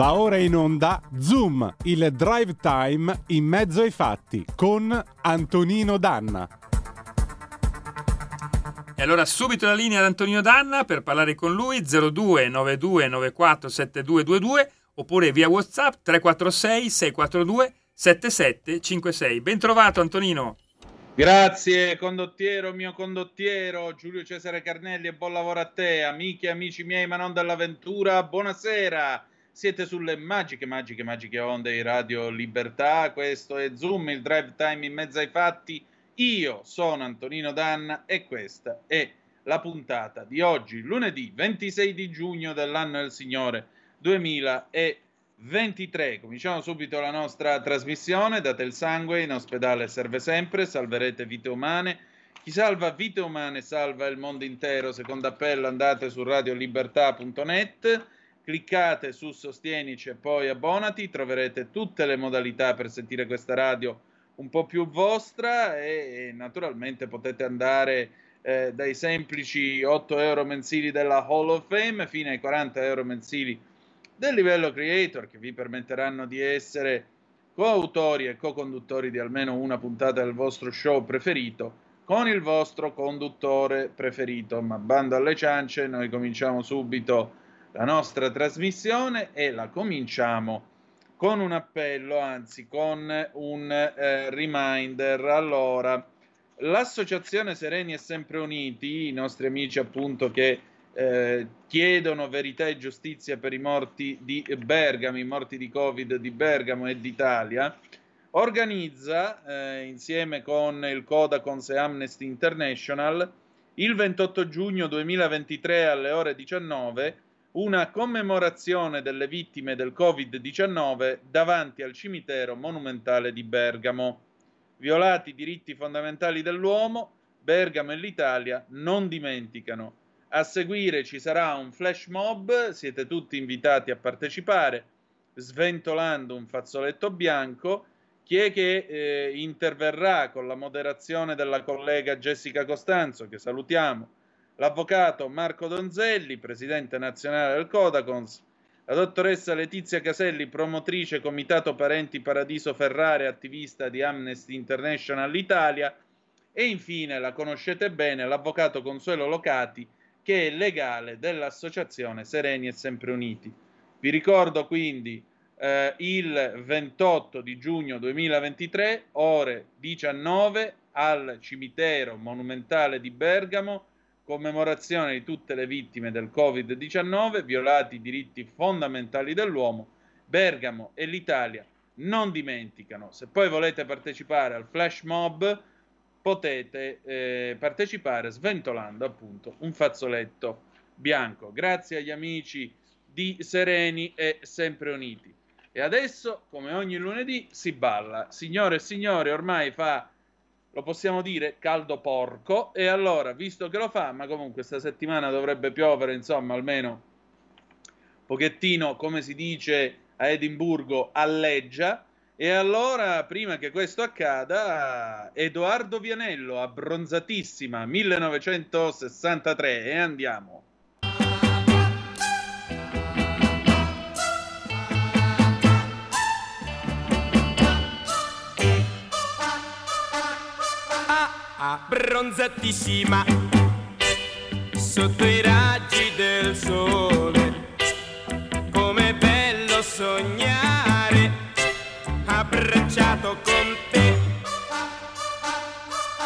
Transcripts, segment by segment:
Va ora in onda Zoom, il drive time in mezzo ai fatti con Antonino Danna. E allora subito la linea ad Antonino Danna per parlare con lui 02 92 94 7222 oppure via WhatsApp 346 642 7756. Ben trovato Antonino. Grazie condottiero, mio condottiero, Giulio Cesare Carnelli e buon lavoro a te, amiche e amici miei ma non dell'avventura, buonasera. Siete sulle magiche, magiche, magiche onde di Radio Libertà. Questo è Zoom, il drive time in mezzo ai fatti. Io sono Antonino Danna e questa è la puntata di oggi, lunedì 26 di giugno dell'anno del Signore 2023. Cominciamo subito la nostra trasmissione. Date il sangue, in ospedale serve sempre, salverete vite umane. Chi salva vite umane salva il mondo intero. Secondo appello andate su radiolibertà.net cliccate su Sostienici e poi abbonati, troverete tutte le modalità per sentire questa radio un po' più vostra e, e naturalmente potete andare eh, dai semplici 8 euro mensili della Hall of Fame fino ai 40 euro mensili del livello creator che vi permetteranno di essere coautori e co-conduttori di almeno una puntata del vostro show preferito con il vostro conduttore preferito. Ma bando alle ciance, noi cominciamo subito la nostra trasmissione e la cominciamo con un appello, anzi con un eh, reminder. Allora, l'associazione Sereni e Sempre Uniti, i nostri amici appunto che eh, chiedono verità e giustizia per i morti di Bergamo, i morti di Covid di Bergamo e d'Italia, organizza eh, insieme con il Codacons e Amnesty International il 28 giugno 2023 alle ore 19 una commemorazione delle vittime del Covid-19 davanti al cimitero monumentale di Bergamo. Violati i diritti fondamentali dell'uomo, Bergamo e l'Italia non dimenticano. A seguire ci sarà un flash mob, siete tutti invitati a partecipare, sventolando un fazzoletto bianco. Chi è che eh, interverrà con la moderazione della collega Jessica Costanzo, che salutiamo? L'avvocato Marco Donzelli, presidente nazionale del Codacons, la dottoressa Letizia Caselli, promotrice Comitato Parenti Paradiso Ferrare, attivista di Amnesty International Italia, e infine la conoscete bene, l'avvocato Consuelo Locati, che è legale dell'associazione Sereni e Sempre Uniti. Vi ricordo quindi eh, il 28 di giugno 2023, ore 19, al cimitero monumentale di Bergamo, commemorazione di tutte le vittime del Covid-19, violati i diritti fondamentali dell'uomo, Bergamo e l'Italia non dimenticano. Se poi volete partecipare al flash mob, potete eh, partecipare sventolando appunto un fazzoletto bianco. Grazie agli amici di Sereni e Sempre Uniti. E adesso, come ogni lunedì, si balla. Signore e signori, ormai fa lo possiamo dire caldo porco. E allora visto che lo fa ma comunque questa settimana dovrebbe piovere insomma almeno un pochettino come si dice a Edimburgo alleggia. E allora prima che questo accada Edoardo Vianello abbronzatissima 1963 e andiamo abbronzatissima sotto i raggi del sole. Com'è bello sognare abbracciato con te.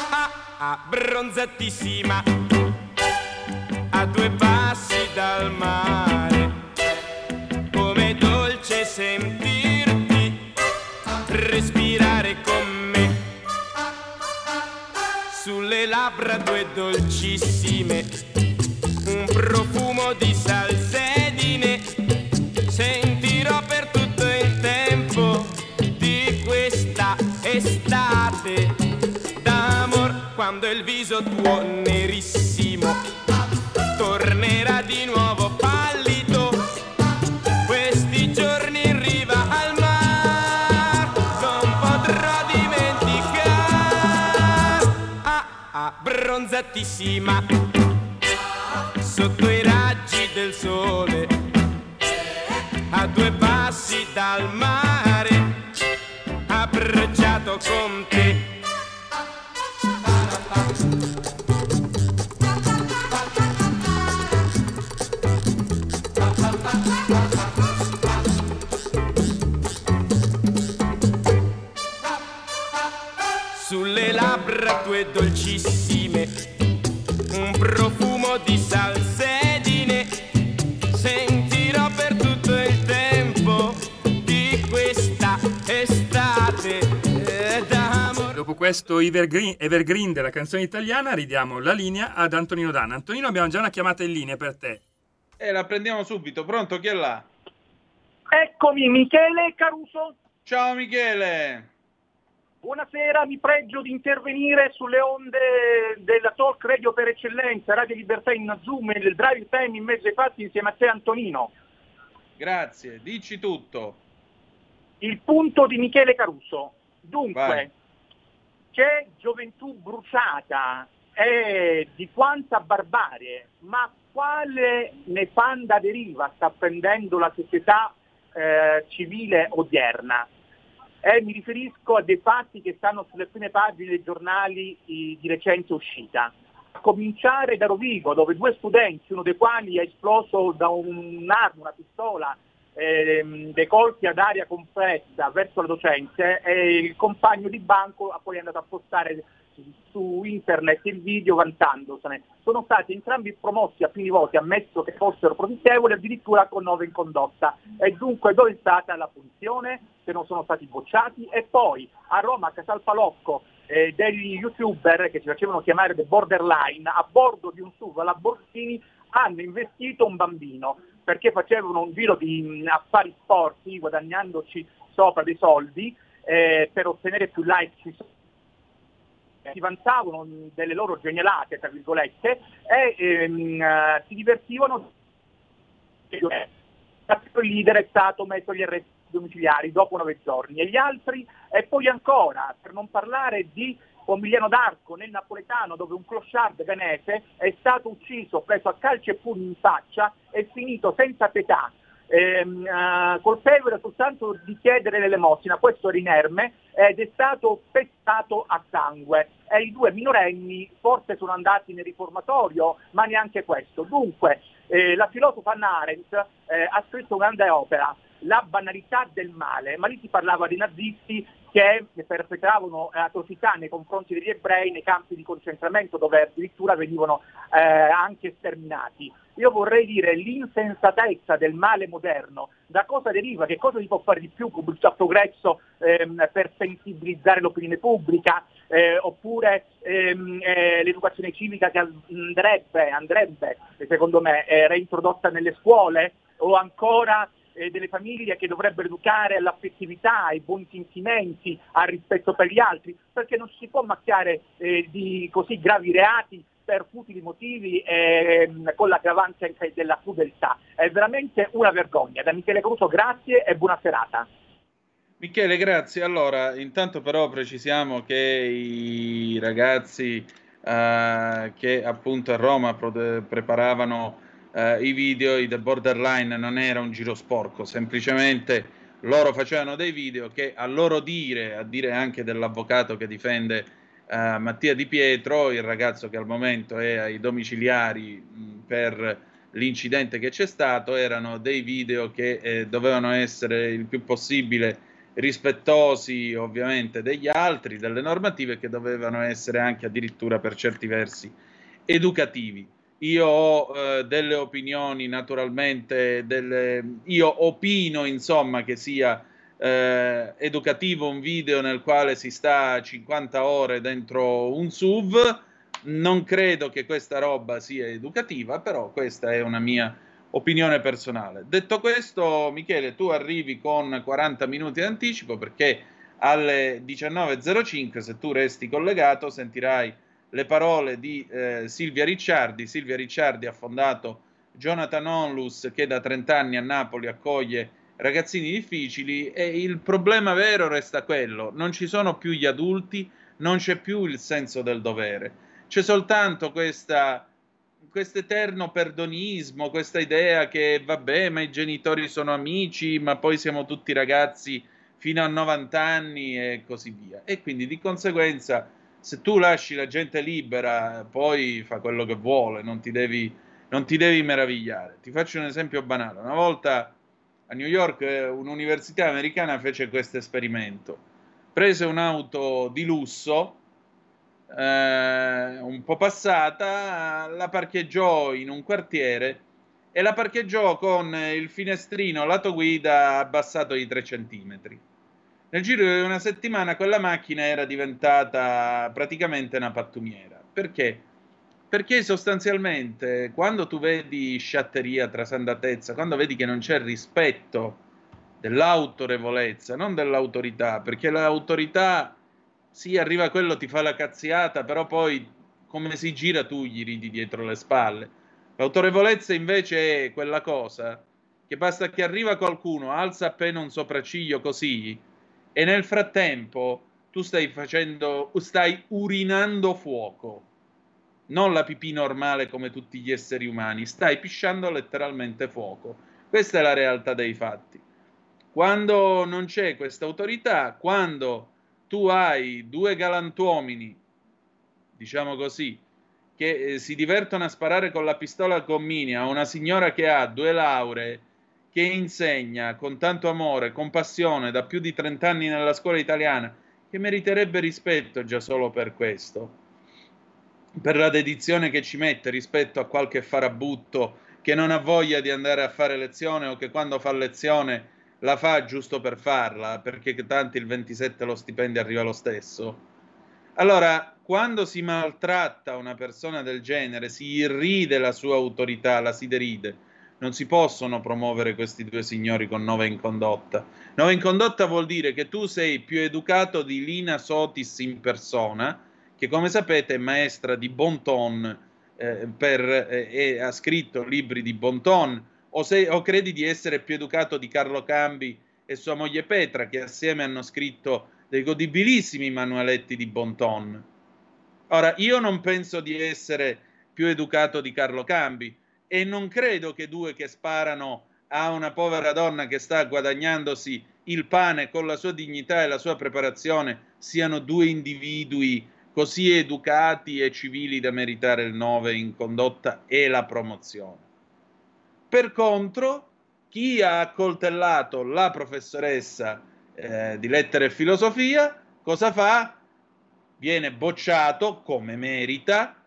Ah, abbronzatissima a due passi dal mare. Com'è dolce sentirti respirare con me sulle labbra due dolcissime, un profumo di salsedine, sentirò per tutto il tempo di questa estate d'amor quando il viso tuo abbronzatissima sotto i raggi del sole a due passi dal mare, abbracciato con te. Sulle labbra tue dolcissime, questo evergreen, evergreen della canzone italiana, ridiamo la linea ad Antonino Danna. Antonino, abbiamo già una chiamata in linea per te. E la prendiamo subito. Pronto? Chi è là? Eccomi, Michele Caruso. Ciao Michele. Buonasera, mi pregio di intervenire sulle onde della talk radio per eccellenza, Radio Libertà in Zoom e del drive time in mezzo ai fatti insieme a te Antonino. Grazie. Dici tutto. Il punto di Michele Caruso. Dunque, Vai. C'è gioventù bruciata e di quanta barbarie, ma quale nefanda deriva sta prendendo la società eh, civile odierna? E mi riferisco a dei fatti che stanno sulle prime pagine dei giornali eh, di recente uscita. A cominciare da Rovigo, dove due studenti, uno dei quali è esploso da un'arma, una pistola, ehm, dei colpi ad aria compressa verso la docente e il compagno di banco ha poi andato a postare su internet il video vantandosene. Sono stati entrambi promossi a più voti, ammesso che fossero profittevoli, addirittura con nove in condotta. E dunque dove è stata la punizione? Se non sono stati bocciati? E poi a Roma, a Casalpalocco, eh, degli youtuber che si facevano chiamare The Borderline, a bordo di un SUV alla Borsini, hanno investito un bambino perché facevano un giro di mh, affari sporchi guadagnandoci sopra dei soldi eh, per ottenere più like si vantavano delle loro genialate, tra virgolette, e ehm, eh, si divertivano. Il leader è stato messo agli arresti domiciliari dopo nove giorni e gli altri, e poi ancora, per non parlare di Pomigliano d'Arco nel napoletano dove un clochard ganese è stato ucciso, preso a calci e pugni in faccia e finito senza pietà ehm, eh, colpevole soltanto di chiedere l'elemosina, questo era inerme ed è stato pestato a sangue e i due minorenni forse sono andati nel riformatorio, ma neanche questo. Dunque, eh, la filosofa Hannah Arendt eh, ha scritto una grande opera, La banalità del male, ma lì si parlava di nazisti che perpetravano eh, atrocità nei confronti degli ebrei nei campi di concentramento dove addirittura venivano eh, anche sterminati. Io vorrei dire l'insensatezza del male moderno, da cosa deriva, che cosa si può fare di più pubblicità progresso ehm, per sensibilizzare l'opinione pubblica, eh, oppure ehm, eh, l'educazione civica che andrebbe, andrebbe secondo me, eh, reintrodotta nelle scuole, o ancora eh, delle famiglie che dovrebbero educare all'affettività, ai buoni sentimenti, al rispetto per gli altri, perché non si può macchiare eh, di così gravi reati per futili motivi ehm, con l'aggravante della crudeltà. È veramente una vergogna. Da Michele Caruso grazie e buona serata. Michele, grazie. Allora, intanto però precisiamo che i ragazzi eh, che appunto a Roma pro- preparavano eh, i video, i The Borderline, non era un giro sporco, semplicemente loro facevano dei video che a loro dire, a dire anche dell'avvocato che difende eh, Mattia Di Pietro, il ragazzo che al momento è ai domiciliari mh, per l'incidente che c'è stato, erano dei video che eh, dovevano essere il più possibile rispettosi ovviamente degli altri, delle normative che dovevano essere anche addirittura per certi versi educativi. Io ho eh, delle opinioni naturalmente, delle... io opino insomma che sia eh, educativo un video nel quale si sta 50 ore dentro un SUV. Non credo che questa roba sia educativa, però questa è una mia opinione personale. Detto questo, Michele, tu arrivi con 40 minuti di anticipo perché alle 19.05, se tu resti collegato, sentirai le parole di eh, Silvia Ricciardi. Silvia Ricciardi ha fondato Jonathan Onlus che da 30 anni a Napoli accoglie ragazzini difficili e il problema vero resta quello, non ci sono più gli adulti, non c'è più il senso del dovere, c'è soltanto questa questo eterno perdonismo, questa idea che vabbè, ma i genitori sono amici, ma poi siamo tutti ragazzi fino a 90 anni e così via. E quindi di conseguenza, se tu lasci la gente libera, poi fa quello che vuole, non ti devi, non ti devi meravigliare. Ti faccio un esempio banale. Una volta a New York eh, un'università americana fece questo esperimento. Prese un'auto di lusso eh, un po' passata, la parcheggiò in un quartiere e la parcheggiò con il finestrino lato guida abbassato di 3 cm. Nel giro di una settimana quella macchina era diventata praticamente una pattumiera. Perché? Perché sostanzialmente quando tu vedi sciatteria, trasandatezza, quando vedi che non c'è rispetto dell'autorevolezza, non dell'autorità, perché l'autorità sì, arriva quello, ti fa la cazziata, però poi come si gira tu gli ridi dietro le spalle. L'autorevolezza invece è quella cosa che basta che arriva qualcuno, alza appena un sopracciglio così e nel frattempo tu stai facendo, stai urinando fuoco. Non la pipì normale come tutti gli esseri umani, stai pisciando letteralmente fuoco. Questa è la realtà dei fatti. Quando non c'è questa autorità, quando tu hai due galantuomini, diciamo così, che eh, si divertono a sparare con la pistola al Commini a una signora che ha due lauree, che insegna con tanto amore, con passione da più di 30 anni nella scuola italiana, che meriterebbe rispetto già solo per questo, per la dedizione che ci mette rispetto a qualche farabutto che non ha voglia di andare a fare lezione o che quando fa lezione la fa giusto per farla, perché tanti il 27 lo stipendio arriva lo stesso. Allora, quando si maltratta una persona del genere, si irride la sua autorità, la si deride. Non si possono promuovere questi due signori con nove in condotta. Nove in condotta vuol dire che tu sei più educato di Lina Sotis in persona, che come sapete è maestra di bon ton eh, per, eh, e ha scritto libri di bon ton o, sei, o credi di essere più educato di Carlo Cambi e sua moglie Petra, che assieme hanno scritto dei godibilissimi manualetti di bon ton? Ora, io non penso di essere più educato di Carlo Cambi e non credo che due che sparano a una povera donna che sta guadagnandosi il pane con la sua dignità e la sua preparazione siano due individui così educati e civili da meritare il 9 in condotta e la promozione. Per contro, chi ha accoltellato la professoressa eh, di lettere e filosofia, cosa fa? Viene bocciato come merita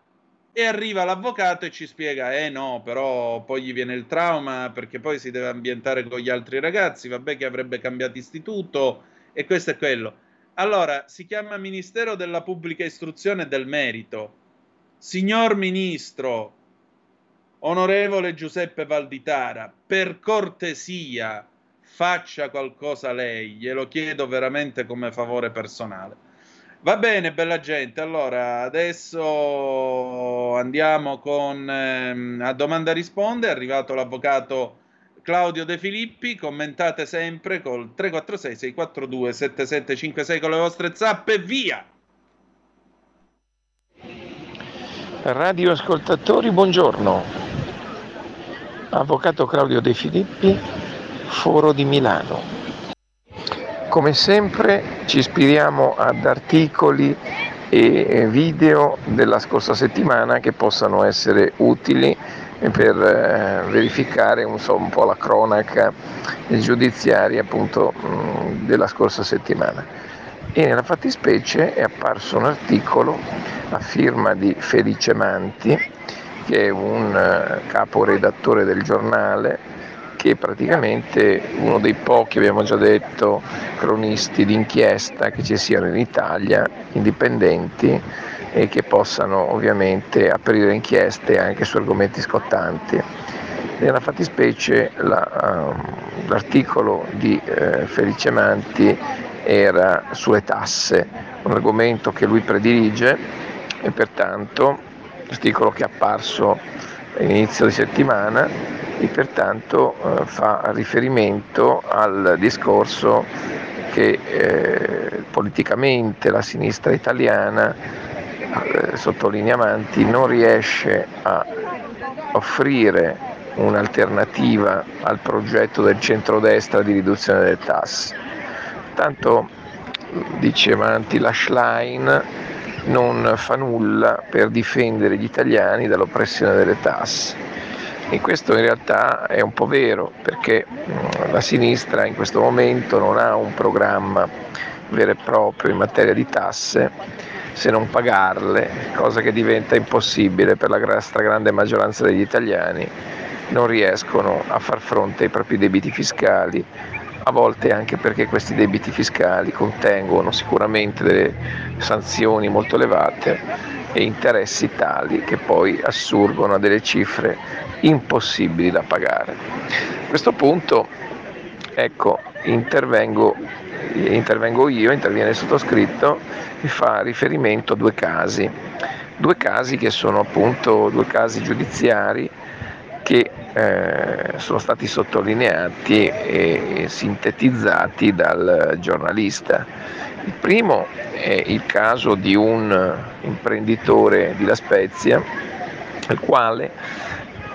e arriva l'avvocato e ci spiega, eh no, però poi gli viene il trauma perché poi si deve ambientare con gli altri ragazzi, vabbè che avrebbe cambiato istituto e questo è quello. Allora, si chiama Ministero della Pubblica Istruzione del Merito. Signor Ministro, Onorevole Giuseppe Valditara, per cortesia faccia qualcosa lei, glielo chiedo veramente come favore personale. Va bene, bella gente. Allora, adesso andiamo con ehm, a domanda risponde. È arrivato l'avvocato Claudio De Filippi. Commentate sempre col 346 642 7756 con le vostre zappe via. Radioascoltatori, buongiorno. Avvocato Claudio De Filippi, Foro di Milano. Come sempre ci ispiriamo ad articoli e video della scorsa settimana che possano essere utili per eh, verificare un, po' la cronaca giudiziaria appunto della scorsa settimana. E nella fattispecie è apparso un articolo a firma di Felice Manti che è un eh, caporedattore del giornale che praticamente uno dei pochi, abbiamo già detto, cronisti d'inchiesta che ci siano in Italia, indipendenti e che possano ovviamente aprire inchieste anche su argomenti scottanti. Nella fattispecie la, uh, l'articolo di uh, Felice Manti era sulle tasse, un argomento che lui predilige e pertanto articolo che è apparso all'inizio di settimana e pertanto eh, fa riferimento al discorso che eh, politicamente la sinistra italiana, eh, sottolinea avanti, non riesce a offrire un'alternativa al progetto del centrodestra di riduzione delle tasse. Tanto diceva Anti Lashline non fa nulla per difendere gli italiani dall'oppressione delle tasse. E questo in realtà è un po' vero perché mm, la sinistra in questo momento non ha un programma vero e proprio in materia di tasse se non pagarle, cosa che diventa impossibile per la stragrande maggioranza degli italiani, non riescono a far fronte ai propri debiti fiscali, a volte anche perché questi debiti fiscali contengono sicuramente delle sanzioni molto elevate e interessi tali che poi assurgono a delle cifre impossibili da pagare. A questo punto ecco, intervengo, intervengo io, interviene il sottoscritto e fa riferimento a due casi, due casi che sono appunto due casi giudiziari che eh, sono stati sottolineati e sintetizzati dal giornalista. Il primo è il caso di un imprenditore di La Spezia, il quale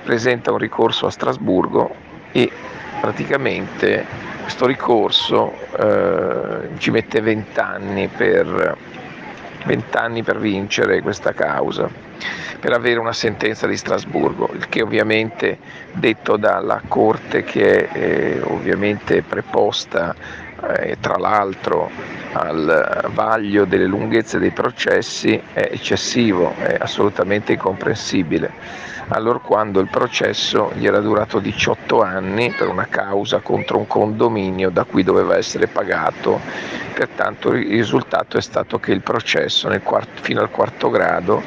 presenta un ricorso a Strasburgo e praticamente questo ricorso eh, ci mette 20 anni per 20 anni per vincere questa causa, per avere una sentenza di Strasburgo, il che ovviamente detto dalla Corte che è eh, ovviamente preposta eh, tra l'altro al vaglio delle lunghezze dei processi è eccessivo, è assolutamente incomprensibile allora quando il processo gli era durato 18 anni per una causa contro un condominio da cui doveva essere pagato, pertanto il risultato è stato che il processo quarto, fino al quarto grado,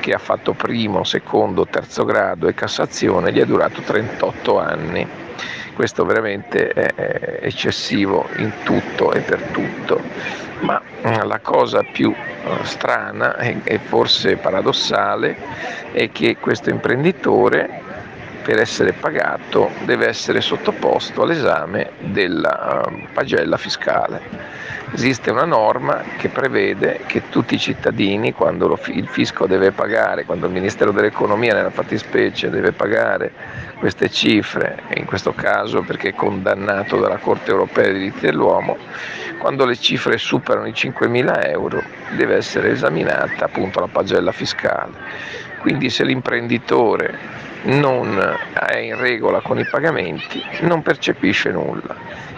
che ha fatto primo, secondo, terzo grado e Cassazione, gli è durato 38 anni. Questo veramente è eccessivo in tutto e per tutto, ma mm, la cosa più eh, strana e forse paradossale è che questo imprenditore per essere pagato deve essere sottoposto all'esame della eh, pagella fiscale. Esiste una norma che prevede che tutti i cittadini, quando il fisco deve pagare, quando il Ministero dell'Economia nella fattispecie deve pagare queste cifre, in questo caso perché è condannato dalla Corte europea dei diritti dell'uomo, quando le cifre superano i 5.000 euro deve essere esaminata appunto la pagella fiscale. Quindi se l'imprenditore non è in regola con i pagamenti non percepisce nulla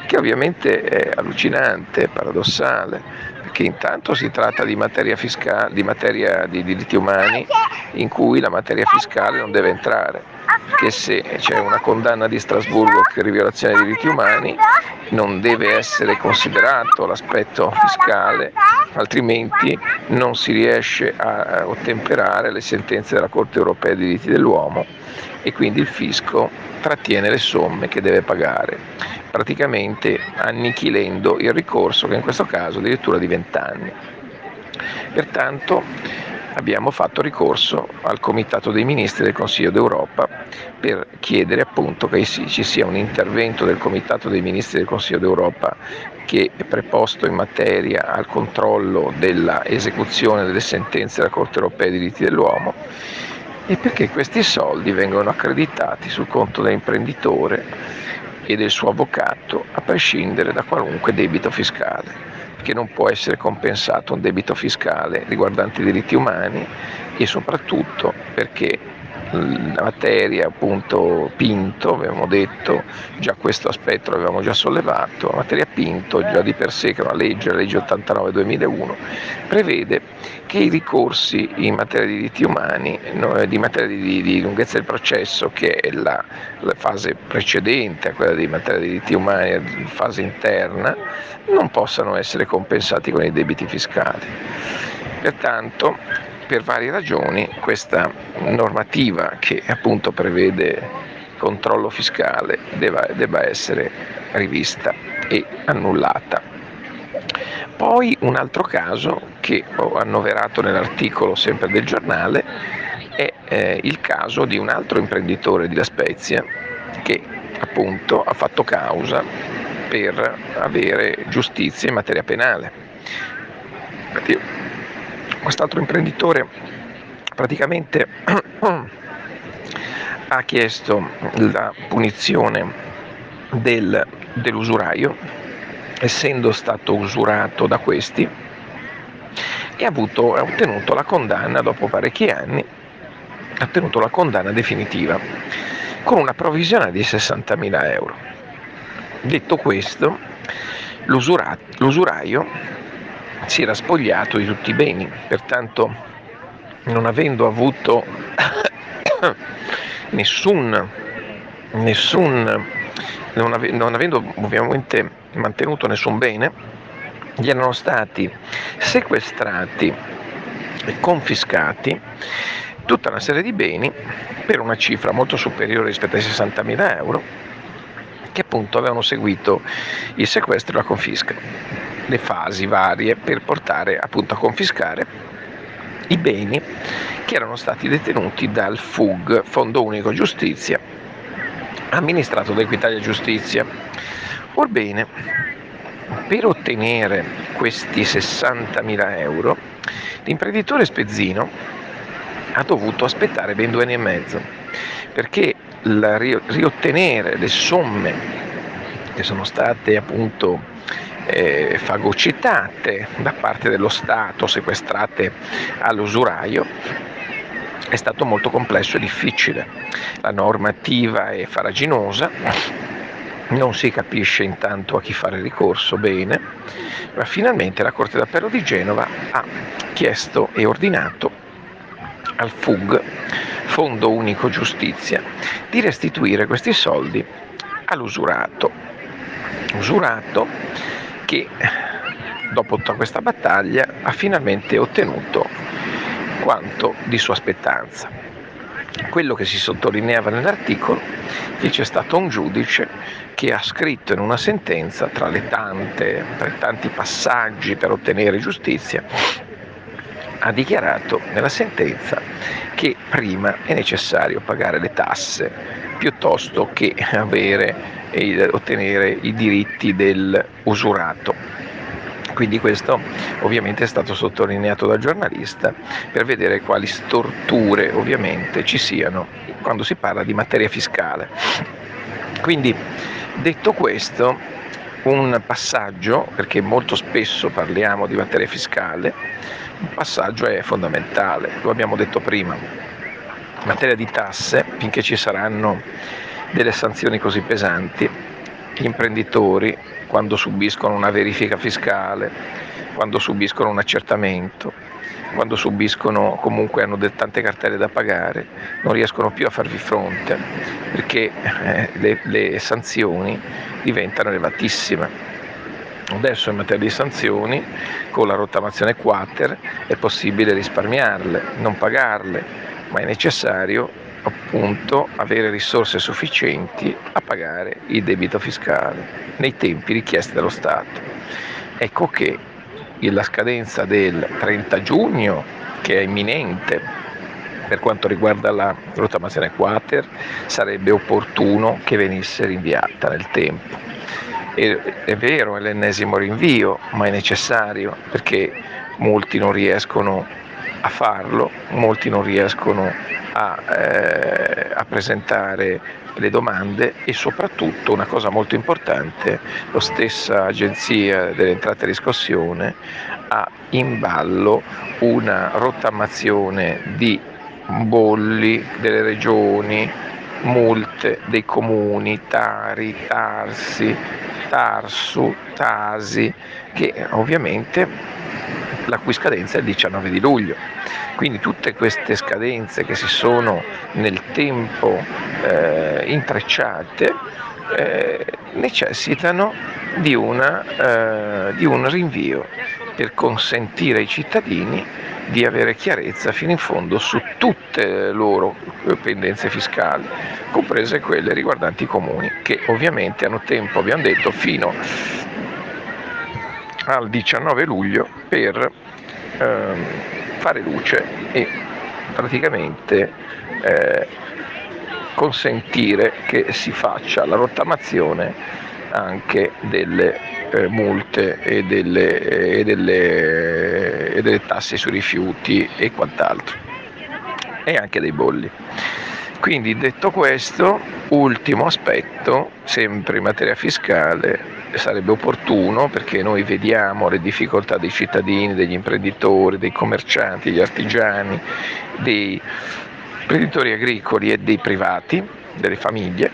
che ovviamente è allucinante, paradossale, perché intanto si tratta di materia, fiscale, di materia di diritti umani in cui la materia fiscale non deve entrare, perché se c'è una condanna di Strasburgo per violazione dei diritti umani non deve essere considerato l'aspetto fiscale, altrimenti non si riesce a ottemperare le sentenze della Corte europea dei diritti dell'uomo e quindi il fisco trattiene le somme che deve pagare praticamente annichilendo il ricorso che in questo caso addirittura di 20 anni. Pertanto abbiamo fatto ricorso al Comitato dei Ministri del Consiglio d'Europa per chiedere appunto che ci sia un intervento del Comitato dei Ministri del Consiglio d'Europa che è preposto in materia al controllo dell'esecuzione delle sentenze della Corte europea dei diritti dell'uomo. E perché questi soldi vengono accreditati sul conto dell'imprenditore e del suo avvocato a prescindere da qualunque debito fiscale, perché non può essere compensato un debito fiscale riguardante i diritti umani e soprattutto perché la materia appunto Pinto, abbiamo detto, già questo aspetto l'avevamo già sollevato, la materia Pinto già di per sé che è una legge, la legge 89-2001, prevede che i ricorsi in materia di diritti umani, di materia di, di lunghezza del processo, che è la, la, fase precedente a quella di materia di diritti umani, fase interna, non possano essere compensati con i debiti fiscali. Pertanto per varie ragioni questa normativa che appunto prevede controllo fiscale debba, debba essere rivista e annullata. Poi un altro caso che ho annoverato nell'articolo sempre del giornale è eh, il caso di un altro imprenditore di La Spezia che appunto ha fatto causa per avere giustizia in materia penale quest'altro imprenditore praticamente ha chiesto la punizione del, dell'usuraio, essendo stato usurato da questi, e ha, avuto, ha ottenuto la condanna dopo parecchi anni, ha ottenuto la condanna definitiva con una provvisione di 60.000 euro. Detto questo, l'usura, l'usuraio si era spogliato di tutti i beni, pertanto non avendo avuto nessun, nessun non, ave, non avendo ovviamente mantenuto nessun bene, gli erano stati sequestrati e confiscati tutta una serie di beni per una cifra molto superiore rispetto ai 60.000 euro che appunto avevano seguito il sequestro e la confisca, le fasi varie per portare appunto a confiscare i beni che erano stati detenuti dal FUG, Fondo Unico Giustizia, amministrato da Equitalia Giustizia. Orbene, per ottenere questi 60.000 euro, l'imprenditore Spezzino ha dovuto aspettare ben due anni e mezzo, perché riottenere le somme che sono state appunto eh, fagocitate da parte dello Stato, sequestrate all'usuraio, è stato molto complesso e difficile. La normativa è faraginosa, non si capisce intanto a chi fare ricorso bene, ma finalmente la Corte d'Appello di Genova ha chiesto e ordinato al FUG, Fondo Unico Giustizia, di restituire questi soldi all'usurato. Usurato che dopo tutta questa battaglia ha finalmente ottenuto quanto di sua spettanza. Quello che si sottolineava nell'articolo è che c'è stato un giudice che ha scritto in una sentenza, tra, le tante, tra i tanti passaggi per ottenere giustizia, ha dichiarato nella sentenza che prima è necessario pagare le tasse piuttosto che avere, ottenere i diritti dell'usurato quindi questo ovviamente è stato sottolineato dal giornalista per vedere quali storture ovviamente ci siano quando si parla di materia fiscale. Quindi detto questo, un passaggio, perché molto spesso parliamo di materia fiscale, un passaggio è fondamentale, lo abbiamo detto prima. In materia di tasse, finché ci saranno delle sanzioni così pesanti, gli imprenditori quando subiscono una verifica fiscale, quando subiscono un accertamento, quando subiscono comunque hanno tante cartelle da pagare, non riescono più a farvi fronte perché eh, le, le sanzioni diventano elevatissime. Adesso in materia di sanzioni, con la rottamazione quater, è possibile risparmiarle, non pagarle, ma è necessario appunto avere risorse sufficienti a pagare il debito fiscale nei tempi richiesti dallo Stato. Ecco che la scadenza del 30 giugno, che è imminente per quanto riguarda la rottamazione quater, sarebbe opportuno che venisse rinviata nel tempo. E, è vero, è l'ennesimo rinvio, ma è necessario perché molti non riescono farlo, molti non riescono a, eh, a presentare le domande e soprattutto una cosa molto importante, la stessa agenzia delle entrate e riscossione ha in ballo una rottamazione di bolli delle regioni, multe dei comuni, Tari, Tarsi, Tarsu, Tasi, che ovviamente la cui scadenza è il 19 di luglio. Quindi tutte queste scadenze che si sono nel tempo eh, intrecciate eh, necessitano di, una, eh, di un rinvio per consentire ai cittadini di avere chiarezza fino in fondo su tutte le loro pendenze fiscali, comprese quelle riguardanti i comuni, che ovviamente hanno tempo, abbiamo detto, fino al 19 luglio per ehm, fare luce e praticamente eh, consentire che si faccia la rottamazione anche delle eh, multe e delle, e, delle, e delle tasse sui rifiuti e quant'altro e anche dei bolli. Quindi detto questo, ultimo aspetto, sempre in materia fiscale, sarebbe opportuno perché noi vediamo le difficoltà dei cittadini, degli imprenditori, dei commercianti, degli artigiani, dei imprenditori agricoli e dei privati, delle famiglie,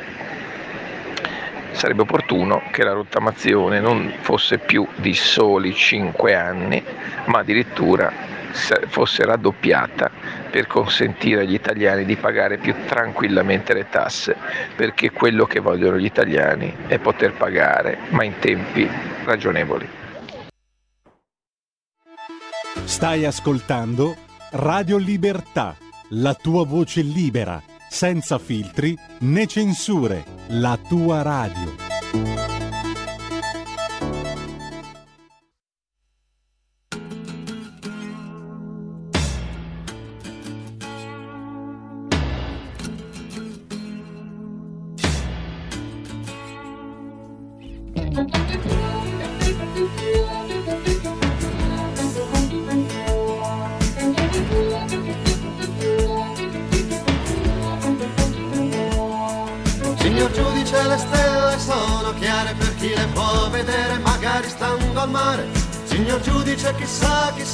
sarebbe opportuno che la rottamazione non fosse più di soli 5 anni, ma addirittura fosse raddoppiata per consentire agli italiani di pagare più tranquillamente le tasse, perché quello che vogliono gli italiani è poter pagare, ma in tempi ragionevoli. Stai ascoltando Radio Libertà, la tua voce libera, senza filtri né censure, la tua radio.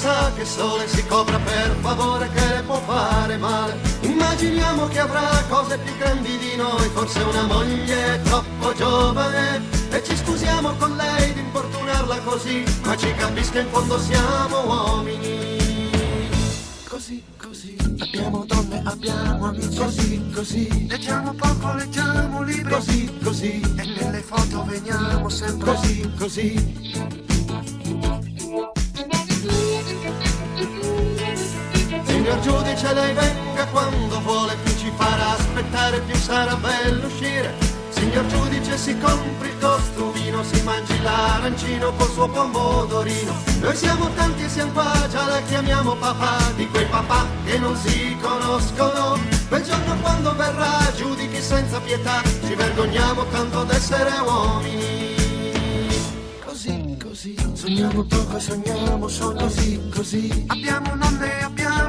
sa che sole si copra per favore che le può fare male. Immaginiamo che avrà cose più grandi di noi, forse una moglie troppo giovane. E ci scusiamo con lei di importunarla così, ma ci capisca in fondo siamo uomini. Così, così, abbiamo donne, abbiamo amici, così, così, leggiamo poco, leggiamo libri, così, così, e nelle foto veniamo sempre così, così. signor giudice lei venga quando vuole, più ci farà aspettare, più sarà bello uscire. Signor giudice si compri il costumino, si mangi l'arancino col suo pomodorino. Noi siamo tanti e siamo qua, già la chiamiamo papà, di quei papà che non si conoscono. Quel giorno quando verrà giudichi senza pietà, ci vergogniamo tanto d'essere uomini. Così, così, sogniamo poco, sogniamo solo così, così. Abbiamo nonne, abbiamo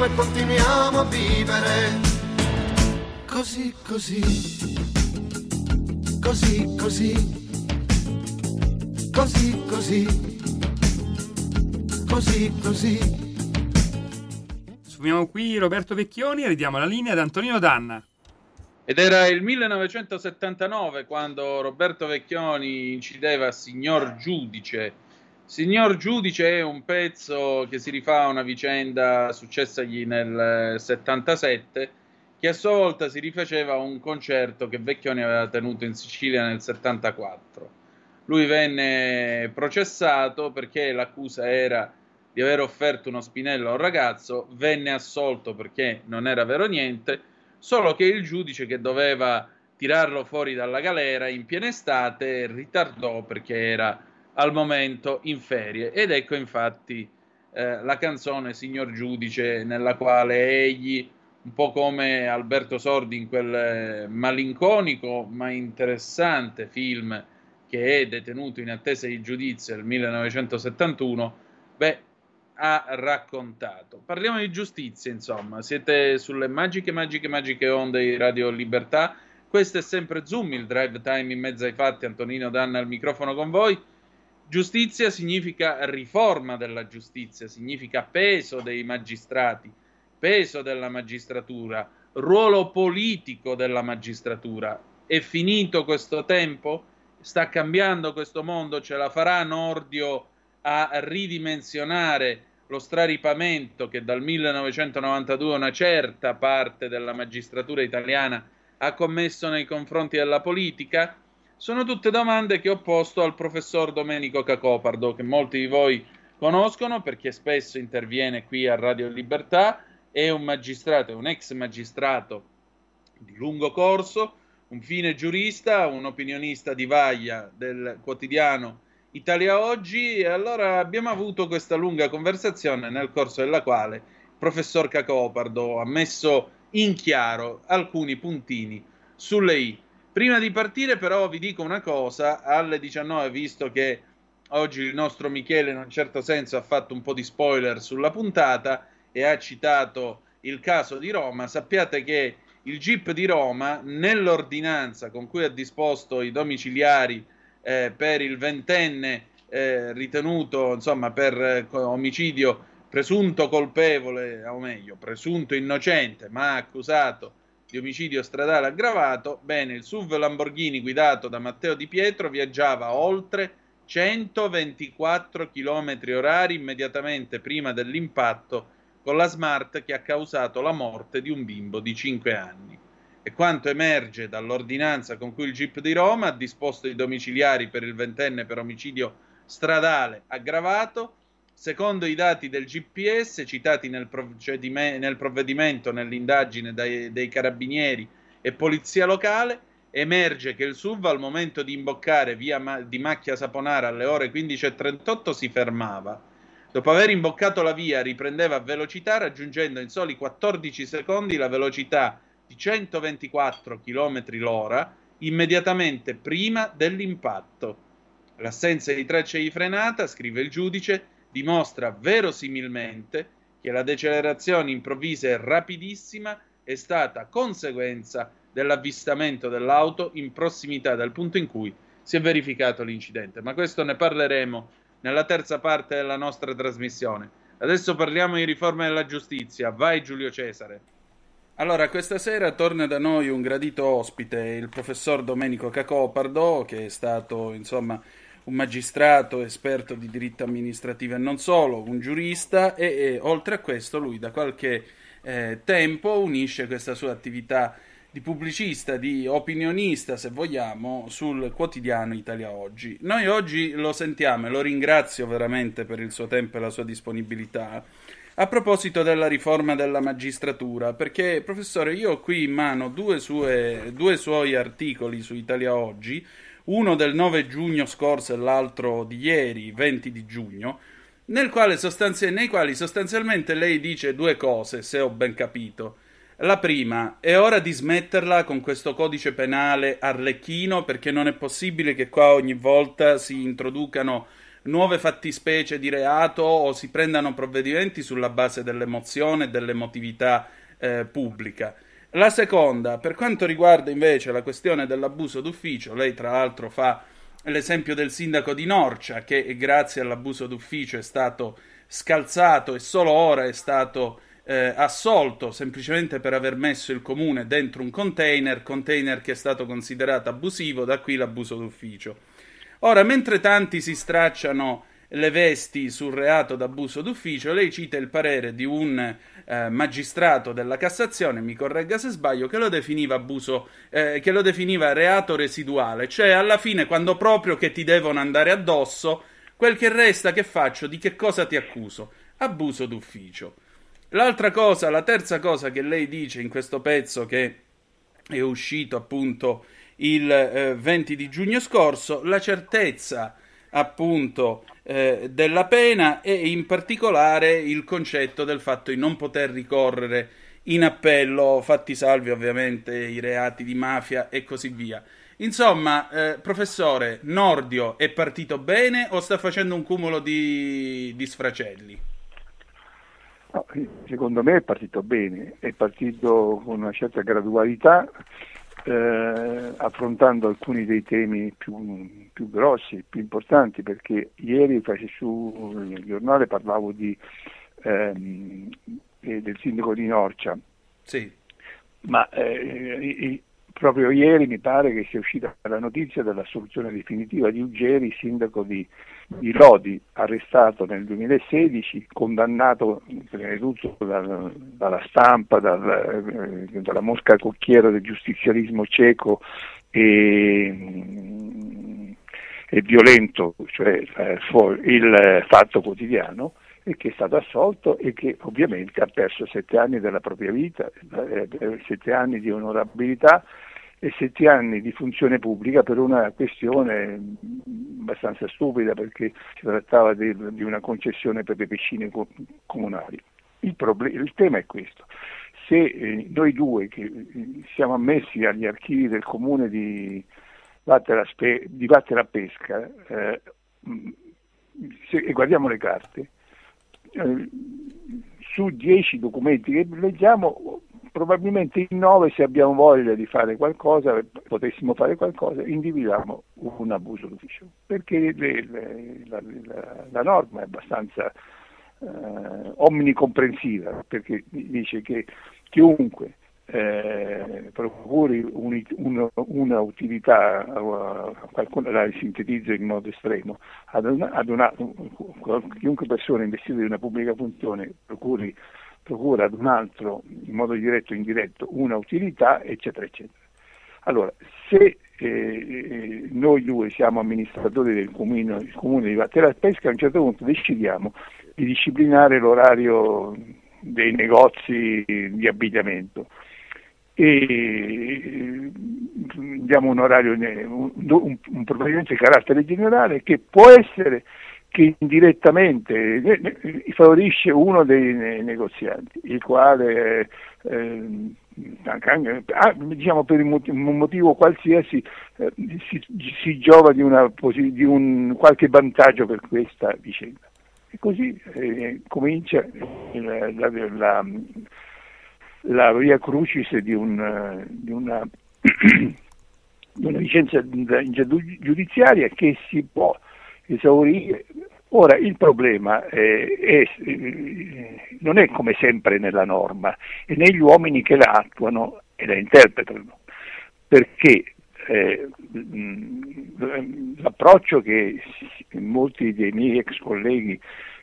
viviamo e continuiamo a vivere. Così, così, così, così, così, così, così, così. Subiamo qui Roberto Vecchioni e ridiamo la linea ad Antonino Danna. Ed era il 1979 quando Roberto Vecchioni incideva Signor Giudice Signor Giudice è un pezzo che si rifà a una vicenda successagli nel 77 che a sua volta si rifaceva a un concerto che Vecchioni aveva tenuto in Sicilia nel 74. Lui venne processato perché l'accusa era di aver offerto uno spinello a un ragazzo, venne assolto perché non era vero niente, solo che il giudice che doveva tirarlo fuori dalla galera in piena estate ritardò perché era al momento in ferie. Ed ecco infatti eh, la canzone Signor Giudice, nella quale egli, un po' come Alberto Sordi in quel eh, malinconico ma interessante film che è detenuto in attesa di giudizio nel 1971, beh, ha raccontato. Parliamo di giustizia, insomma, siete sulle magiche, magiche, magiche onde di Radio Libertà. Questo è sempre Zoom, il drive time in mezzo ai fatti. Antonino Danna al microfono con voi. Giustizia significa riforma della giustizia, significa peso dei magistrati, peso della magistratura, ruolo politico della magistratura. È finito questo tempo? Sta cambiando questo mondo? Ce la farà Nordio a ridimensionare lo straripamento che dal 1992 una certa parte della magistratura italiana ha commesso nei confronti della politica? Sono tutte domande che ho posto al professor Domenico Cacopardo, che molti di voi conoscono perché spesso interviene qui a Radio Libertà, è un magistrato, è un ex magistrato di lungo corso, un fine giurista, un opinionista di vaglia del quotidiano Italia Oggi e allora abbiamo avuto questa lunga conversazione nel corso della quale il professor Cacopardo ha messo in chiaro alcuni puntini sulle I. Prima di partire però vi dico una cosa, alle 19 visto che oggi il nostro Michele in un certo senso ha fatto un po' di spoiler sulla puntata e ha citato il caso di Roma, sappiate che il GIP di Roma nell'ordinanza con cui ha disposto i domiciliari eh, per il ventenne eh, ritenuto insomma per eh, omicidio presunto colpevole, o meglio, presunto innocente, ma accusato di omicidio stradale aggravato, bene, il SUV Lamborghini guidato da Matteo Di Pietro viaggiava oltre 124 km orari immediatamente prima dell'impatto con la Smart che ha causato la morte di un bimbo di 5 anni. E quanto emerge dall'ordinanza con cui il GIP di Roma ha disposto i domiciliari per il ventenne per omicidio stradale aggravato, secondo i dati del GPS citati nel, nel provvedimento nell'indagine dai, dei carabinieri e polizia locale, emerge che il SUV al momento di imboccare via Ma- di Macchia Saponara alle ore 15.38 si fermava. Dopo aver imboccato la via riprendeva velocità raggiungendo in soli 14 secondi la velocità di 124 km l'ora immediatamente prima dell'impatto. L'assenza di tracce di frenata, scrive il giudice, dimostra verosimilmente che la decelerazione improvvisa e rapidissima è stata conseguenza dell'avvistamento dell'auto in prossimità dal punto in cui si è verificato l'incidente. Ma questo ne parleremo nella terza parte della nostra trasmissione. Adesso parliamo di riforma della giustizia. Vai Giulio Cesare. Allora, questa sera torna da noi un gradito ospite, il professor Domenico Cacopardo, che è stato, insomma, un magistrato esperto di diritto amministrativo e non solo, un giurista e, e oltre a questo lui da qualche eh, tempo unisce questa sua attività di pubblicista, di opinionista, se vogliamo, sul quotidiano Italia Oggi. Noi oggi lo sentiamo e lo ringrazio veramente per il suo tempo e la sua disponibilità a proposito della riforma della magistratura, perché professore, io ho qui in mano due, sue, due suoi articoli su Italia Oggi, uno del 9 giugno scorso e l'altro di ieri, 20 di giugno, quale sostanzi- nei quali sostanzialmente lei dice due cose, se ho ben capito. La prima, è ora di smetterla con questo codice penale arlecchino perché non è possibile che qua ogni volta si introducano nuove fattispecie di reato o si prendano provvedimenti sulla base dell'emozione e dell'emotività eh, pubblica. La seconda, per quanto riguarda invece la questione dell'abuso d'ufficio, lei tra l'altro fa l'esempio del sindaco di Norcia che grazie all'abuso d'ufficio è stato scalzato e solo ora è stato eh, assolto semplicemente per aver messo il comune dentro un container, container che è stato considerato abusivo, da qui l'abuso d'ufficio. Ora, mentre tanti si stracciano le vesti sul reato d'abuso d'ufficio, lei cita il parere di un eh, magistrato della Cassazione, mi corregga se sbaglio, che lo definiva abuso, eh, che lo definiva reato residuale, cioè alla fine quando proprio che ti devono andare addosso, quel che resta che faccio, di che cosa ti accuso? Abuso d'ufficio. L'altra cosa, la terza cosa che lei dice in questo pezzo che è uscito appunto il eh, 20 di giugno scorso, la certezza appunto eh, della pena e in particolare il concetto del fatto di non poter ricorrere in appello, fatti salvi ovviamente i reati di mafia e così via. Insomma, eh, professore, Nordio è partito bene o sta facendo un cumulo di, di sfracelli? No, secondo me è partito bene, è partito con una certa gradualità, eh, affrontando alcuni dei temi più, più, grossi, più importanti, perché ieri sul giornale parlavo di, ehm, del sindaco di Norcia, sì. ma eh, proprio ieri mi pare che sia uscita la notizia dell'assoluzione definitiva di Uggeri, sindaco di, di Lodi, arrestato nel 2016, condannato prima di tutto dal, dalla stampa, dal, eh, dalla mosca cocchiera del giustizialismo cieco e, e violento, cioè eh, il Fatto Quotidiano, e che è stato assolto e che ovviamente ha perso sette anni della propria vita, eh, sette anni di onorabilità e sette anni di funzione pubblica per una questione abbastanza stupida perché si trattava di, di una concessione per le piscine comunali. Il, problem- il tema è questo. Se eh, noi due che eh, siamo ammessi agli archivi del comune di Vattera, Spe- di Vattera Pesca eh, e guardiamo le carte, eh, su dieci documenti che leggiamo probabilmente in nove se abbiamo voglia di fare qualcosa, potessimo fare qualcosa, individuiamo un abuso d'ufficio, perché le, le, la, la, la, norma è abbastanza eh, omnicomprensiva, perché dice che chiunque eh, procuri un, un, una utilità, qualcuno la sintetizzo in modo estremo, ad una, ad una, chiunque persona investita in una pubblica funzione procuri procura ad un altro, in modo diretto o indiretto, una utilità, eccetera, eccetera. Allora, se eh, noi due siamo amministratori del comune, comune di Vattera Pesca, a un certo punto decidiamo di disciplinare l'orario dei negozi di abbigliamento e diamo un orario, un, un, un provvedimento di carattere generale che può essere che indirettamente favorisce uno dei negozianti, il quale eh, diciamo per un motivo qualsiasi eh, si, si, giova di, una, di, un qualche vantaggio per questa vicenda. E così eh, comincia la, la, la, la, via crucis di, un, di una, una licenza giudiziaria che si può esaurire. Ora, il problema è, è, non è come sempre nella norma, è negli uomini che la attuano e la interpretano, perché eh, l'approccio che molti dei miei ex colleghi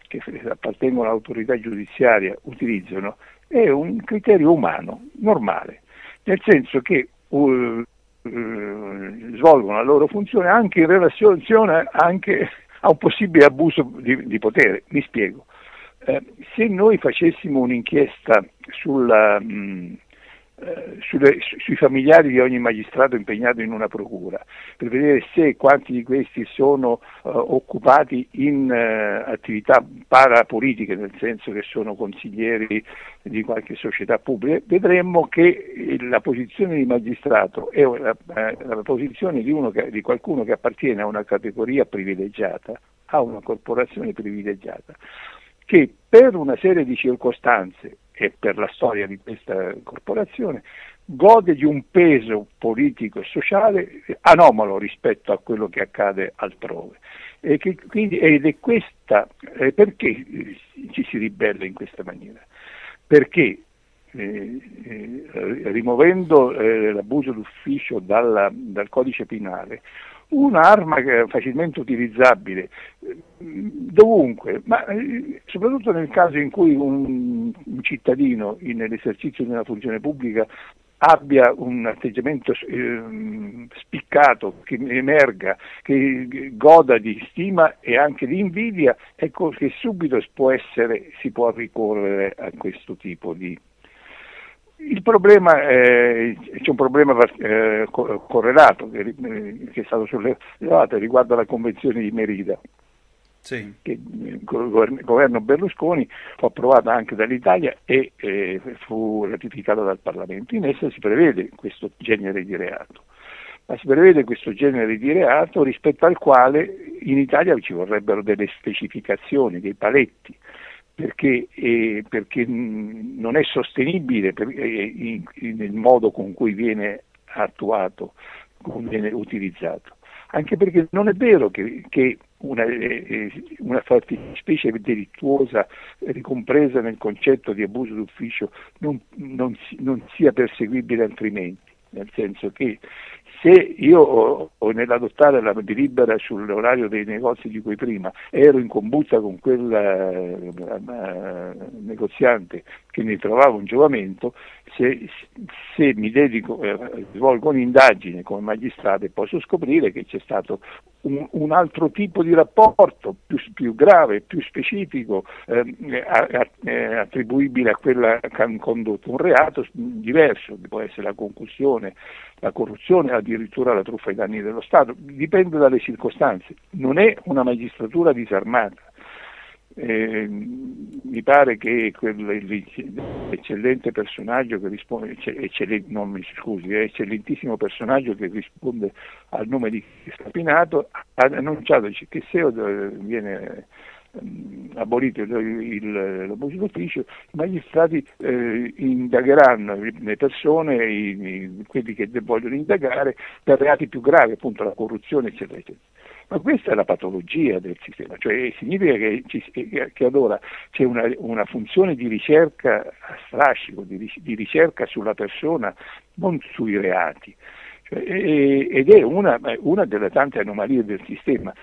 che appartengono all'autorità giudiziaria utilizzano è un criterio umano, normale, nel senso che uh, eh, svolgono la loro funzione anche in relazione anche a un possibile abuso di, di potere. Mi spiego. Eh, se noi facessimo un'inchiesta sulla, mh, mm, eh, sulle, sui familiari di ogni magistrato impegnato in una procura, per vedere se quanti di questi sono uh, occupati in uh, attività parapolitiche, nel senso che sono consiglieri di qualche società pubblica, vedremmo che la posizione di magistrato è la, la posizione di, che, di qualcuno che appartiene a una categoria privilegiata, a una corporazione privilegiata, che per una serie di circostanze e per la storia di questa corporazione, gode di un peso politico e sociale anomalo rispetto a quello che accade altrove. Che, quindi, ed è questa, eh, perché ci si ribella in questa maniera? Perché eh, eh, rimuovendo eh, l'abuso d'ufficio dalla, dal codice penale, un'arma facilmente utilizzabile dovunque, ma eh, soprattutto nel caso in cui un, un cittadino nell'esercizio di una funzione pubblica abbia un atteggiamento eh, spiccato, che emerga, che goda di stima e anche di invidia, ecco che subito può essere, si può ricorrere a questo tipo di il problema è, c'è un problema eh, correlato che, eh, che, è stato sollevato riguardo alla Convenzione di Merida. Sì. che il governo Berlusconi fu approvata anche dall'Italia e eh, fu ratificata dal Parlamento. In essa si prevede questo genere di reato, ma si prevede questo genere di reato rispetto al quale in Italia ci vorrebbero delle specificazioni, dei paletti, perché, eh, perché non è sostenibile per, eh, in, in, nel modo con cui viene attuato, come viene utilizzato. Anche perché non è vero che, che una, eh, eh una fattispecie delittuosa ricompresa nel concetto di abuso d'ufficio non, non, non sia perseguibile altrimenti, nel senso che se io nell'adottare la delibera sull'orario dei negozi di cui prima ero in combutta con quel uh, negoziante che ne trovava un giovamento, se, se mi dedico, eh, svolgo un'indagine come magistrato posso scoprire che c'è stato un, un altro tipo di rapporto più, più grave, più specifico, eh, attribuibile a quella che ha condotto un reato diverso, che può essere la concussione, la corruzione, addirittura la truffa ai danni dello Stato, dipende dalle circostanze, non è una magistratura disarmata. Eh, mi pare che quell'eccellente personaggio che risponde, eccellente, non mi scusi, eccellentissimo personaggio che risponde al nome di Scapinato, ha annunciato che se viene ehm, abolito l'abuso d'ufficio, i magistrati eh, indagheranno le persone, i, i, quelli che vogliono indagare, per reati più gravi, appunto la corruzione, eccetera, eccetera. Ma questa è la patologia del sistema, cioè significa che, che allora c'è una, una, funzione di ricerca a strascico, di, di, ricerca sulla persona, non sui reati. Cioè, ed è una, una delle tante anomalie del sistema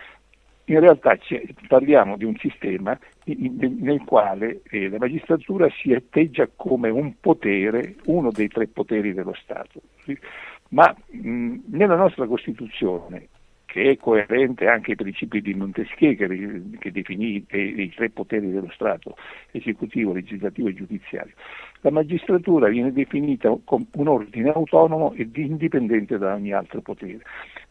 in realtà parliamo di un sistema nel quale eh, la magistratura si atteggia come un potere, uno dei tre poteri dello Stato. Ma nella nostra Costituzione che è coerente anche ai principi di Montesquieu che, che definì i, tre poteri dello Stato, esecutivo, legislativo e giudiziario. La magistratura viene definita come un ordine autonomo ed indipendente da ogni altro potere.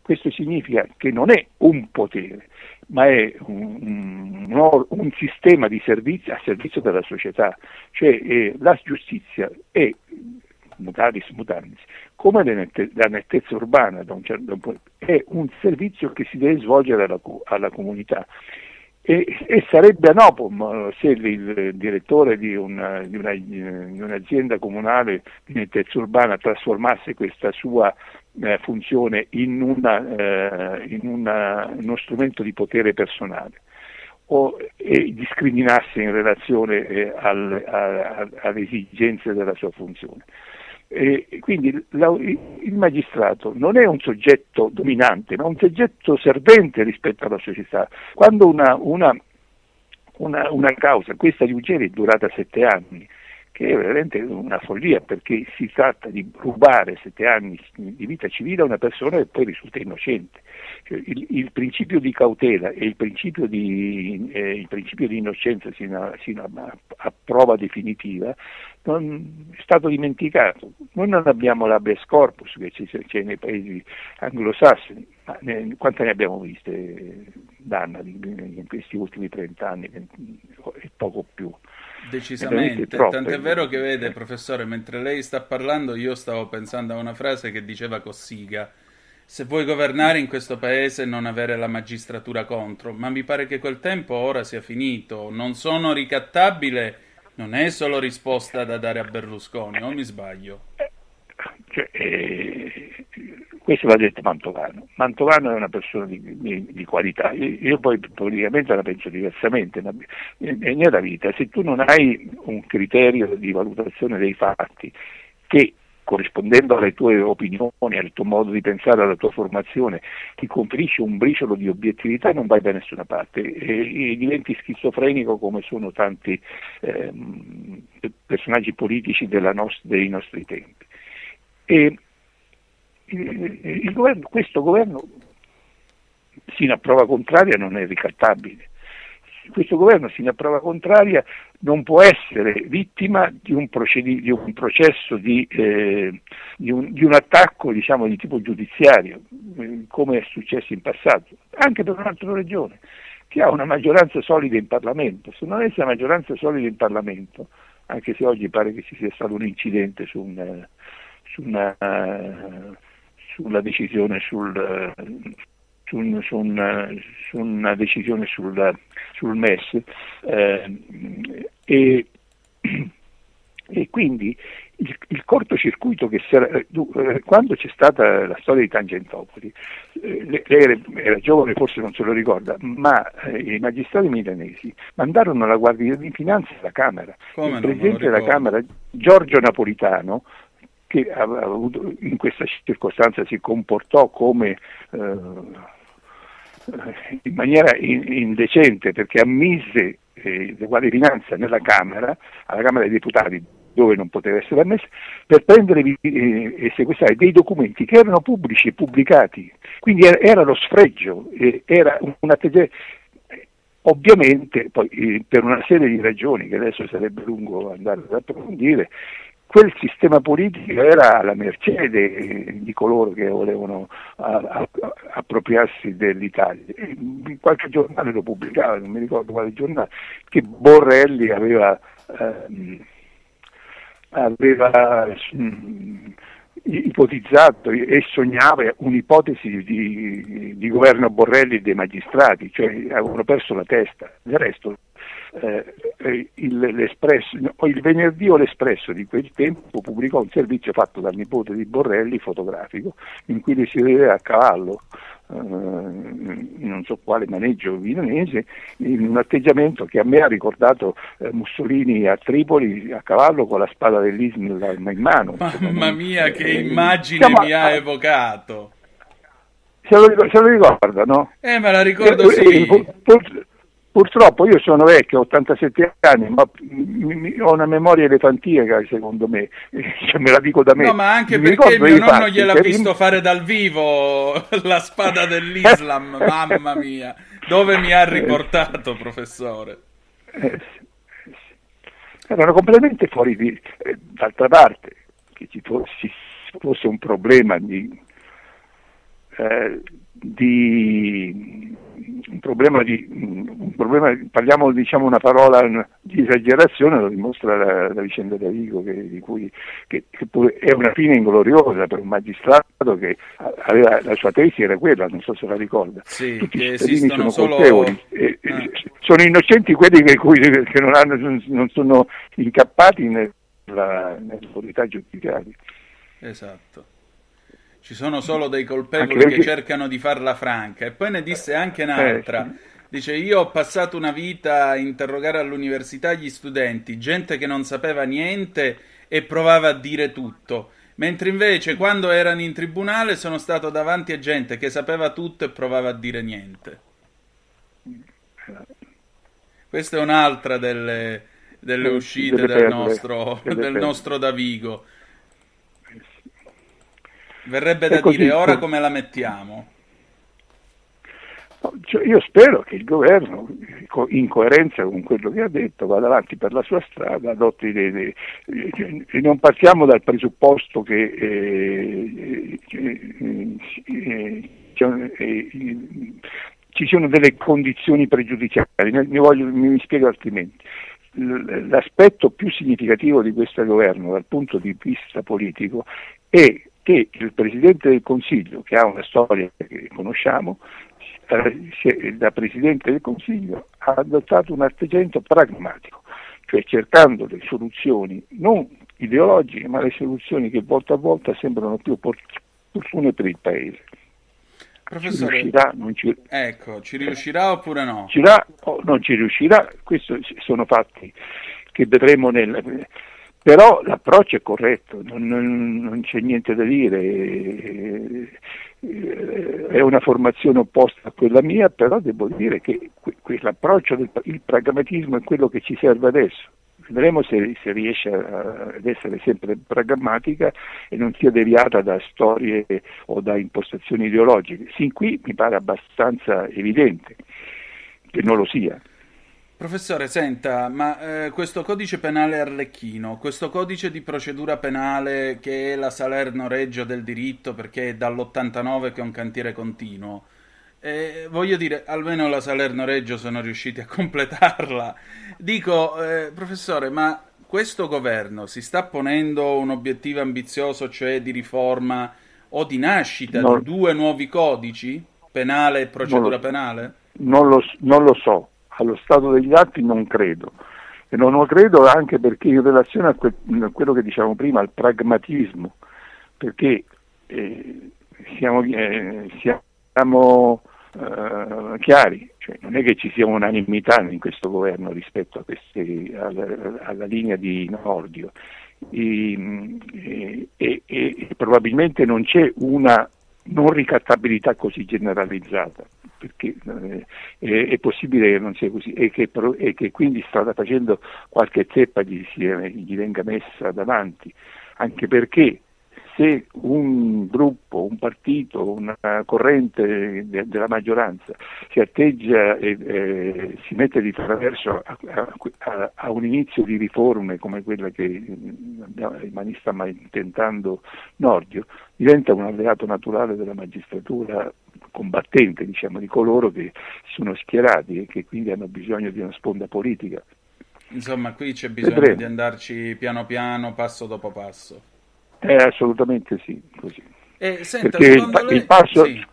Questo significa che non è un potere, ma è un, un, un sistema di servizio a servizio della società, cioè eh, la giustizia è mutatis mutandis, come la nettezza urbana da un certo punto, è un servizio che si deve svolgere alla, alla comunità. E, e, sarebbe anopom se il direttore di, una, di, una, di, un'azienda comunale di nettezza urbana trasformasse questa sua eh, funzione in, una, eh, in uno strumento di potere personale o eh, discriminasse in relazione eh, al, a, a, alle esigenze della sua funzione. E quindi la, il magistrato non è un soggetto dominante, ma un soggetto servente rispetto alla società. Quando una, una, una, una causa, questa di Ugeri è durata sette anni, che è veramente una follia perché si tratta di rubare sette anni di vita civile a una persona che poi risulta innocente. Cioè, il, il, principio di cautela e il principio di, eh, il principio di innocenza sino, a, sino a, a, prova definitiva non, è stato dimenticato. Noi non abbiamo l'abeas corpus che c'è, nei paesi anglosassoni, ma ne, quante ne abbiamo viste, Danna, in questi ultimi 30 anni e poco più. Decisamente, tant'è vero che vede, professore, mentre lei sta parlando io stavo pensando a una frase che diceva Cossiga, se vuoi governare in questo paese non avere la magistratura contro, ma mi pare che quel tempo ora sia finito, non sono ricattabile, non è solo risposta da dare a Berlusconi, o mi sbaglio? Cioè, eh, questo l'ha detto Mantovano. Mantovano è una persona di, di, di qualità, io, io, poi politicamente la penso diversamente, ma nella vita se tu non hai un criterio di valutazione dei fatti che corrispondendo alle tue opinioni, al tuo modo di pensare, alla tua formazione, ti conferisce un briciolo di obiettività non vai da nessuna parte e, e diventi schizofrenico come sono tanti ehm, personaggi politici nost- dei nostri tempi. E, governo, questo governo sino a prova contraria non è ricattabile questo governo sino a prova contraria non può essere vittima di un, procedi- di un processo di, eh, di, un, di, un, attacco diciamo, di tipo giudiziario, eh, come è successo in passato, anche per un'altra regione, che ha una maggioranza solida in Parlamento. Se non avesse una maggioranza solida in Parlamento, anche se oggi pare che ci sia stato un incidente su, un, su una, sulla decisione sul, su, su, una, su una, decisione sul, sul MES eh, e, e, quindi il, il cortocircuito che si era, eh, eh, quando c'è stata la storia di Tangentopoli, eh, lei era, era, giovane, forse non se lo ricorda, ma eh, i magistrati milanesi mandarono la Guardia di Finanza alla Camera. Come il Presidente della Camera, Giorgio Napolitano, che in questa circostanza si comportò come eh, in maniera in, indecente perché ammise eh, le Guardie di Finanza nella Camera, alla Camera dei Deputati dove non poteva essere ammessa, per prendere eh, e sequestrare dei documenti che erano pubblici e pubblicati. Quindi era, lo sfregio, eh, era un atteggiamento. Ovviamente, poi, eh, per una serie di ragioni che adesso sarebbe lungo andare ad approfondire, quel sistema politico era alla mercé di coloro che volevano appropriarsi dell'Italia. qualche giornale lo pubblicava, non mi ricordo quale giornale, che Borrelli aveva, ehm, aveva mh, ipotizzato e sognava un'ipotesi di, di governo Borrelli e dei magistrati, cioè avevano perso la testa. Del resto eh, eh il, il, venerdì o l'Espresso di quel tempo pubblicò un servizio fatto dal nipote di Borrelli, fotografico, in cui lui si vedeva a cavallo eh, in non so quale maneggio milanese, in un atteggiamento che a me ha ricordato eh, Mussolini a Tripoli a cavallo con la spada dell'Islam in mano. Mamma mia, che eh, immagine mi ha evocato! Se lo, se lo ricorda, no? Eh, me la ricordo sì. Purtroppo io sono vecchio, ho 87 anni, ma ho una memoria elefantica secondo me, cioè, me la dico da me. No, ma anche mi perché mio nonno fatti, gliel'ha visto in... fare dal vivo la spada dell'Islam, mamma mia. Dove mi ha eh. riportato, professore? Eh, Erano completamente fuori di... Eh, d'altra parte, che ci fosse, fosse un problema di... Eh, di un problema di un problema, parliamo diciamo una parola di esagerazione lo dimostra la, la vicenda da Vigo che, di cui, che, che è una fine ingloriosa per un magistrato che aveva, la sua tesi era quella non so se la ricorda. Sì, tutti i cittadini sono solo... colpevoli e, ah. sono innocenti quelli che, che non, hanno, non, sono incappati nella, nell'autorità giudiziaria. Esatto ci sono solo dei colpevoli perché... che cercano di farla franca. E poi ne disse anche un'altra. Eh, Dice: Io ho passato una vita a interrogare all'università gli studenti, gente che non sapeva niente e provava a dire tutto. Mentre invece quando erano in tribunale sono stato davanti a gente che sapeva tutto e provava a dire niente. Questa è un'altra delle, delle uscite del nostro, del nostro Davigo. Verrebbe da così, dire ora come la mettiamo? Cioè io spero che il governo, in coerenza con quello che ha detto, vada avanti per la sua strada, adotti dei, dei, non partiamo dal presupposto che eh, eh, eh, eh ci siano delle condizioni pregiudiziali, mi, voglio, mi spiego altrimenti. L'aspetto più significativo di questo governo dal punto di vista politico è che il Presidente del Consiglio, che ha una storia che conosciamo, eh, da Presidente del Consiglio ha adottato un atteggiamento pragmatico, cioè cercando le soluzioni non ideologiche, ma le soluzioni che volta a volta sembrano più opportune per il Paese. Professore, ci riuscirà, ci... Ecco, ci riuscirà oppure no? Ci riuscirà o non ci riuscirà, questi sono fatti che vedremo nel, però l'approccio è corretto, non, non, non c'è niente da dire, è una formazione opposta a quella mia, però devo dire che l'approccio, del, il pragmatismo è quello che ci serve adesso. Vedremo se, se riesce ad essere sempre pragmatica e non sia deviata da storie o da impostazioni ideologiche. Sin qui mi pare abbastanza evidente che non lo sia. Professore, senta, ma eh, questo codice penale arlecchino, questo codice di procedura penale che è la Salerno Reggio del diritto perché è dall'89 che è un cantiere continuo, eh, voglio dire, almeno la Salerno Reggio sono riusciti a completarla. Dico, eh, professore, ma questo governo si sta ponendo un obiettivo ambizioso, cioè di riforma o di nascita no. di due nuovi codici? penale e procedura Non lo- penale? Non lo, non lo so, allo stato degli atti non credo. E non lo credo anche perché in relazione a, que- a quello che diciamo prima, al pragmatismo, perché eh, siamo, eh, siamo, eh, chiari, cioè, non è che ci sia unanimità in questo governo rispetto queste- alla, alla linea di Nordio e, e- e- e probabilmente non c'è una non ricattabilità così generalizzata perché eh, è, possibile che non sia così e che, e che quindi strada facendo qualche zeppa gli, sia- gli venga messa davanti anche perché se un gruppo, un partito, una corrente de- della maggioranza si atteggia e eh, si mette di traverso a, a- a un inizio di riforme come quella che mm, abbiamo- Mani sta tentando Nordio, diventa un alleato naturale della magistratura combattente, diciamo, di coloro che sono schierati e che quindi hanno bisogno di una sponda politica. Insomma, qui c'è bisogno Vedremo. di andarci piano piano, passo dopo passo. Eh, assolutamente sì, così. E senta, Perché il, lei... il passo, Sì.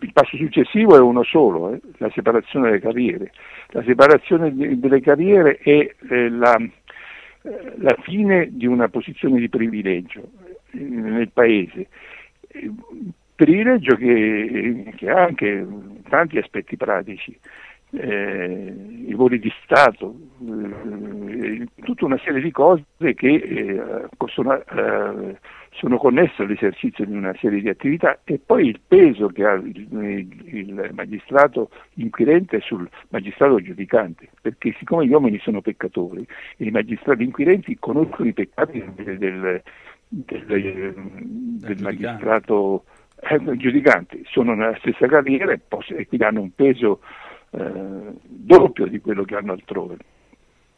il passo successivo è uno solo, eh, la separazione delle carriere. La separazione delle carriere è eh, la, eh, la fine di una posizione di privilegio eh, nel Paese. Eh, Privilegio che, che ha anche tanti aspetti pratici. Eh, i voli di Stato, eh, tutta una serie di cose che eh, sono, eh, sono connesse all'esercizio di una serie di attività e poi il peso che ha il, il- magistrato inquirente sul magistrato giudicante, perché siccome gli uomini sono peccatori e i magistrati inquirenti conoscono i peccati del, del- del- del magistrato eh, giudicante, sono nella stessa carriera e, poss- e quindi hanno un peso eh, doppio di quello che hanno altrove.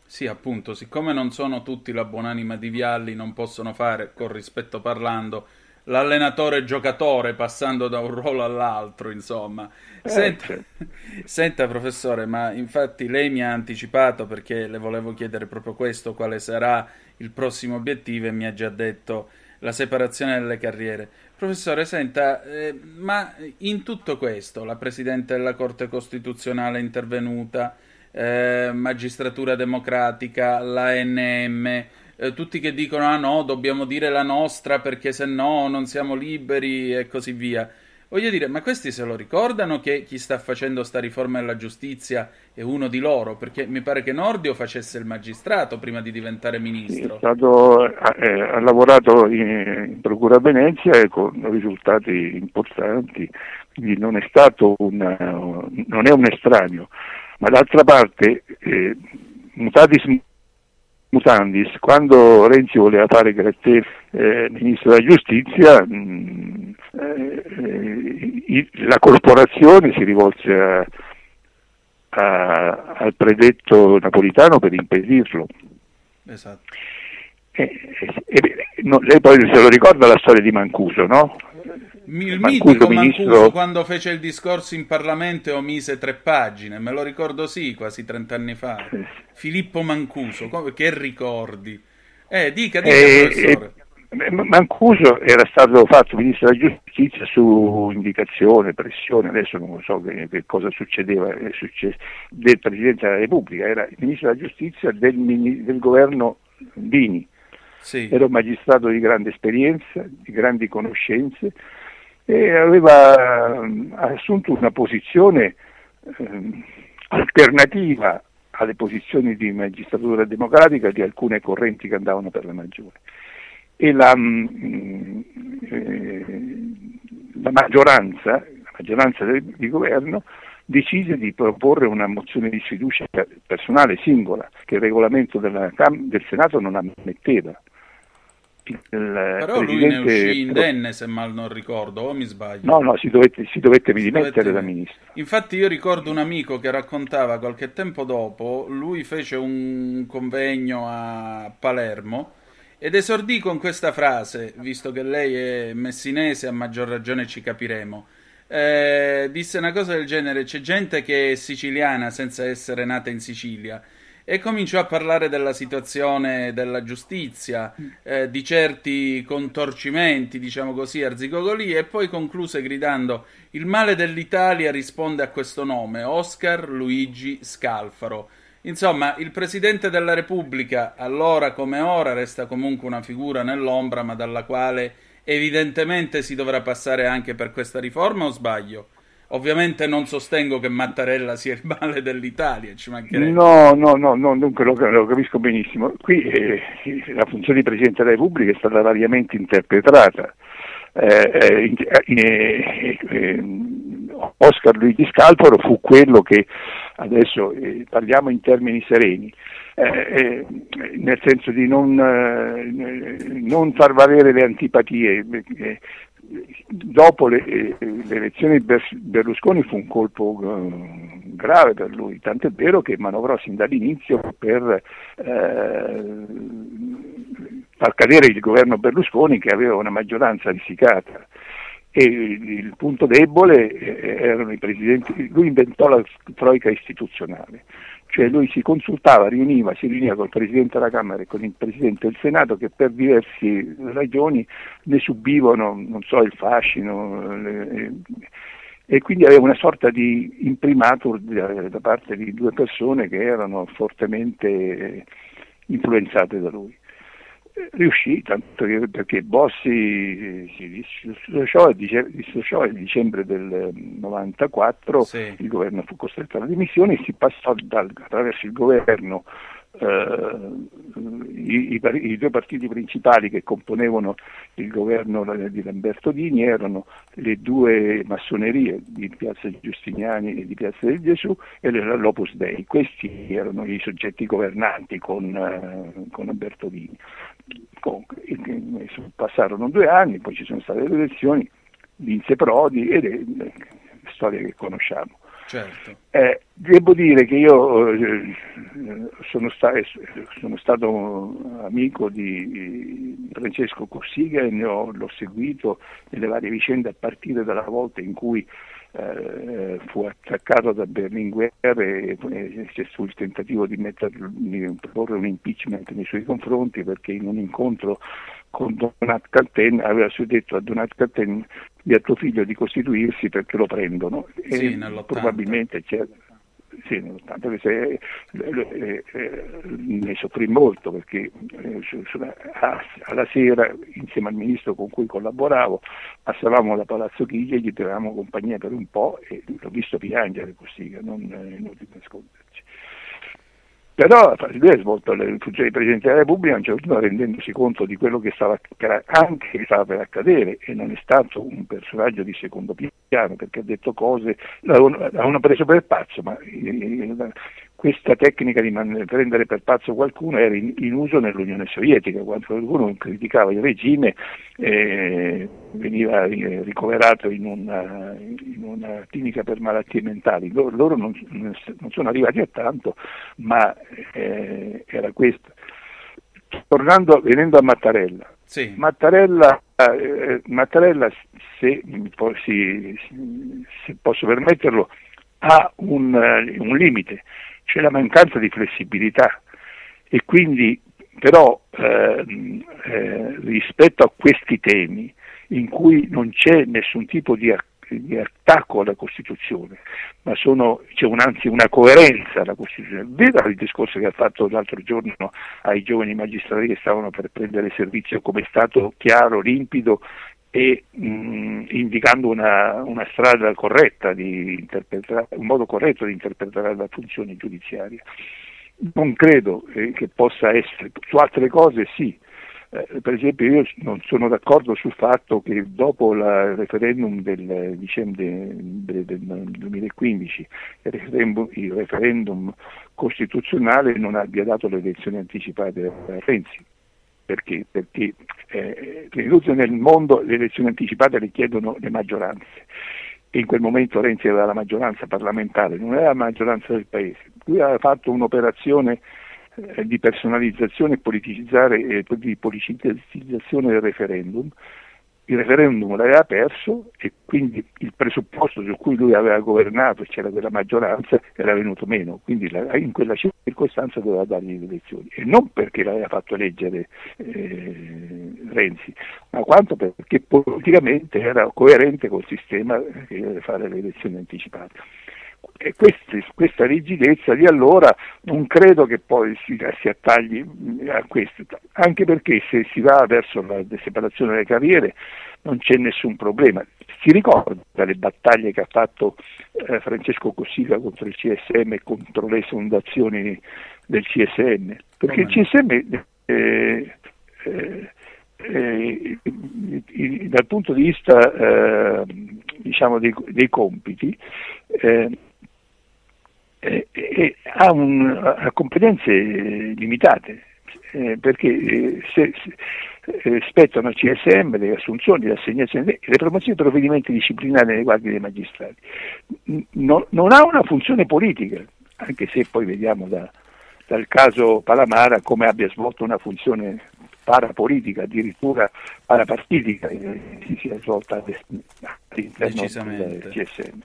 Sì, appunto, siccome non sono tutti la buonanima di Vialli, non possono fare, con rispetto parlando, l'allenatore giocatore passando da un ruolo all'altro, insomma. Eh, Senta, certo. senta, professore, ma infatti lei mi ha anticipato perché le volevo chiedere proprio questo, quale sarà il prossimo obiettivo e mi ha già detto la separazione delle carriere. Professore, senta, eh, ma in tutto questo la Presidente della Corte Costituzionale è intervenuta, eh, magistratura democratica, l'ANM, eh, tutti che dicono ah no, dobbiamo dire la nostra perché se no non siamo liberi e così via. Voglio dire, ma questi se lo ricordano che chi sta facendo sta riforma della giustizia è uno di loro? Perché mi pare che Nordio facesse il magistrato prima di diventare ministro. stato, eh, ha lavorato in, in Procura Venezia e con risultati importanti, quindi non è stato una- non è un estraneo, ma d'altra parte eh, mutatis mutandis, quando Renzi voleva fare Gratteri eh, ministro della giustizia, mh, eh, eh, i- la corporazione si rivolse a- a- al predetto napolitano per impedirlo. Esatto. E- e- e- no, lei poi se lo ricorda la storia di Mancuso, no? Il Mancuso, mitico ministro- Mancuso quando fece il discorso in Parlamento e omise tre pagine, me lo ricordo sì, quasi 30 anni fa. Filippo Mancuso, che ricordi? Eh, dica, dica, E- professore. e- Mancuso era stato fatto ministro della giustizia su indicazione, pressione, adesso non so che, che cosa succedeva, è successo, del Presidente della Repubblica, era il ministro della giustizia del, del governo Dini. Sì. era un magistrato di grande esperienza, di grandi conoscenze e aveva ehm, assunto una posizione ehm, alternativa alle posizioni di magistratura democratica di alcune correnti che andavano per la maggiore. E la, mm, eh, la maggioranza, la maggioranza del- di governo decise di proporre una mozione di sfiducia personale singola che il regolamento della del Senato non ammetteva. Il Però lui ne presidente uscì indenne, se mal non ricordo, o mi sbaglio? No, no, si dovette, si dovette Si dimettere dovette- da ministro. Infatti io ricordo un amico che raccontava qualche tempo dopo, lui fece un convegno a Palermo ed esordì con questa frase, visto che lei è messinese, a maggior ragione ci capiremo. Eh, disse una cosa del genere, c'è gente che è siciliana senza essere nata in Sicilia e cominciò a parlare della situazione della giustizia, eh, di certi contorcimenti, diciamo così, arzigogoli, e poi concluse gridando il male dell'Italia risponde a questo nome, Oscar Luigi Scalfaro. Insomma, il Presidente della Repubblica, allora come ora, resta comunque una figura nell'ombra, ma dalla quale evidentemente si dovrà passare anche per questa riforma, o sbaglio? Ovviamente non sostengo che Mattarella sia il male dell'Italia, ci mancherebbe. No, no, no, no dunque lo, lo, capisco benissimo. Qui eh, la funzione di Presidente della Repubblica è stata variamente interpretata. Eh, eh, eh Oscar Luigi Scalparo fu quello che, adesso eh, parliamo in termini sereni, eh, nel senso di non, non, far valere le antipatie, dopo le, eh, le, elezioni Berlusconi fu un colpo uh, grave per lui, tant'è vero che manovrò sin dall'inizio per eh, far cadere il governo Berlusconi che aveva una maggioranza risicata. E il punto debole eh, erano i presidenti, lui inventò la troica istituzionale, cioè lui si consultava, riuniva, si riuniva col Presidente della Camera e con il Presidente del Senato che per diverse ragioni ne subivano, non so, il fascino le, e quindi aveva una sorta di imprimatur da parte di due persone che erano fortemente influenzate da lui riuscì, tanto che, perché Bossi si dissociò, dissociò nel dicembre del 94, sì. il governo fu costretto alla dimissione e si passò dal, attraverso il governo eh, i, i, i, due partiti principali che componevano il governo di Lamberto Dini erano le due massonerie di Piazza Giustiniani e di Piazza del Gesù e l'Opus Dei. Questi erano i soggetti governanti con, eh, con Lamberto Dini. Passarono due anni, poi ci sono state le elezioni, vinse Prodi ed è la storia che conosciamo. Certo. Eh, devo dire che io eh, sono, sta- sono, stato amico di Francesco Cossiga e ho, l'ho seguito nelle varie vicende a partire dalla volta in cui eh, fu attaccato da Berlinguer e, e c'è sul tentativo di, metterlo, proporre un impeachment nei suoi confronti perché in un incontro con Donat Calten aveva detto a Donat Calten di a tuo figlio di costituirsi perché lo prendono sì, e probabilmente c'è sì, nell'80, se, eh, eh, ne soffrì molto perché eh, su, su, a, alla sera insieme al ministro con cui collaboravo passavamo da Palazzo Chiglia e gli tenevamo compagnia per un po' e l'ho visto piangere Cossiga, non è inutile nasconderci. Però lui ha svolto le funzioni di Presidente della Repubblica a un certo punto rendendosi conto di quello che stava anche che stava per accadere e non è stato un personaggio di secondo piano perché ha detto cose, l'avevano preso per pazzo, ma questa tecnica di prendere per pazzo qualcuno era in, in uso nell'Unione Sovietica, quando qualcuno criticava il regime eh, veniva eh, ricoverato in una, in una, clinica per malattie mentali. Loro, loro non, non, sono arrivati a tanto, ma eh, era questo. Tornando, venendo a Mattarella, sì. Mattarella, eh, Mattarella se, se, posso permetterlo, ha un, un limite, c'è la mancanza di flessibilità e quindi però eh, eh, rispetto a questi temi in cui non c'è nessun tipo di, di attacco alla Costituzione, ma sono, c'è un, anzi una coerenza alla Costituzione. Veda il discorso che ha fatto l'altro giorno ai giovani magistrati che stavano per prendere servizio come è stato chiaro, limpido e mh, indicando una, una, strada corretta un modo corretto di interpretare la funzione giudiziaria. Non credo eh, che possa essere, su altre cose sì, eh, per esempio io non sono d'accordo sul fatto che dopo il referendum del dicembre del, del 2015, il referendum, il referendum, costituzionale non abbia dato le elezioni anticipate a Renzi. Perché? Perché eh, nel mondo le elezioni anticipate richiedono le maggioranze e in quel momento Renzi aveva la maggioranza parlamentare, non aveva la maggioranza del paese. Lui aveva fatto un'operazione eh, di personalizzazione e eh, di politicizzazione del referendum il referendum l'aveva perso e quindi il presupposto su cui lui aveva governato c'era quella maggioranza era venuto meno, quindi in quella circostanza doveva dargli le elezioni. E non perché l'aveva fatto eleggere eh, Renzi, ma quanto perché politicamente era coerente col sistema che deve fare le elezioni anticipate e questi, questa rigidezza di allora non credo che poi si, si, attagli a questo, anche perché se si va verso la separazione delle carriere non c'è nessun problema. Si ricorda le battaglie che ha fatto eh, Francesco Cossiga contro il CSM e contro le sondazioni del CSM, perché il CSM eh, eh, eh, dal punto di vista eh, diciamo dei, dei compiti eh, eh, eh, ha, un, ha, competenze limitate, eh, perché eh, se, se, eh, spettano al CSM le assunzioni, le assegnazioni e le promozioni di provvedimenti disciplinari nei guardi dei magistrati. No, non ha una funzione politica, anche se poi vediamo da, dal caso Palamara come abbia svolto una funzione parapolitica, addirittura parapartitica, eh, si sia svolta all'interno del CSM.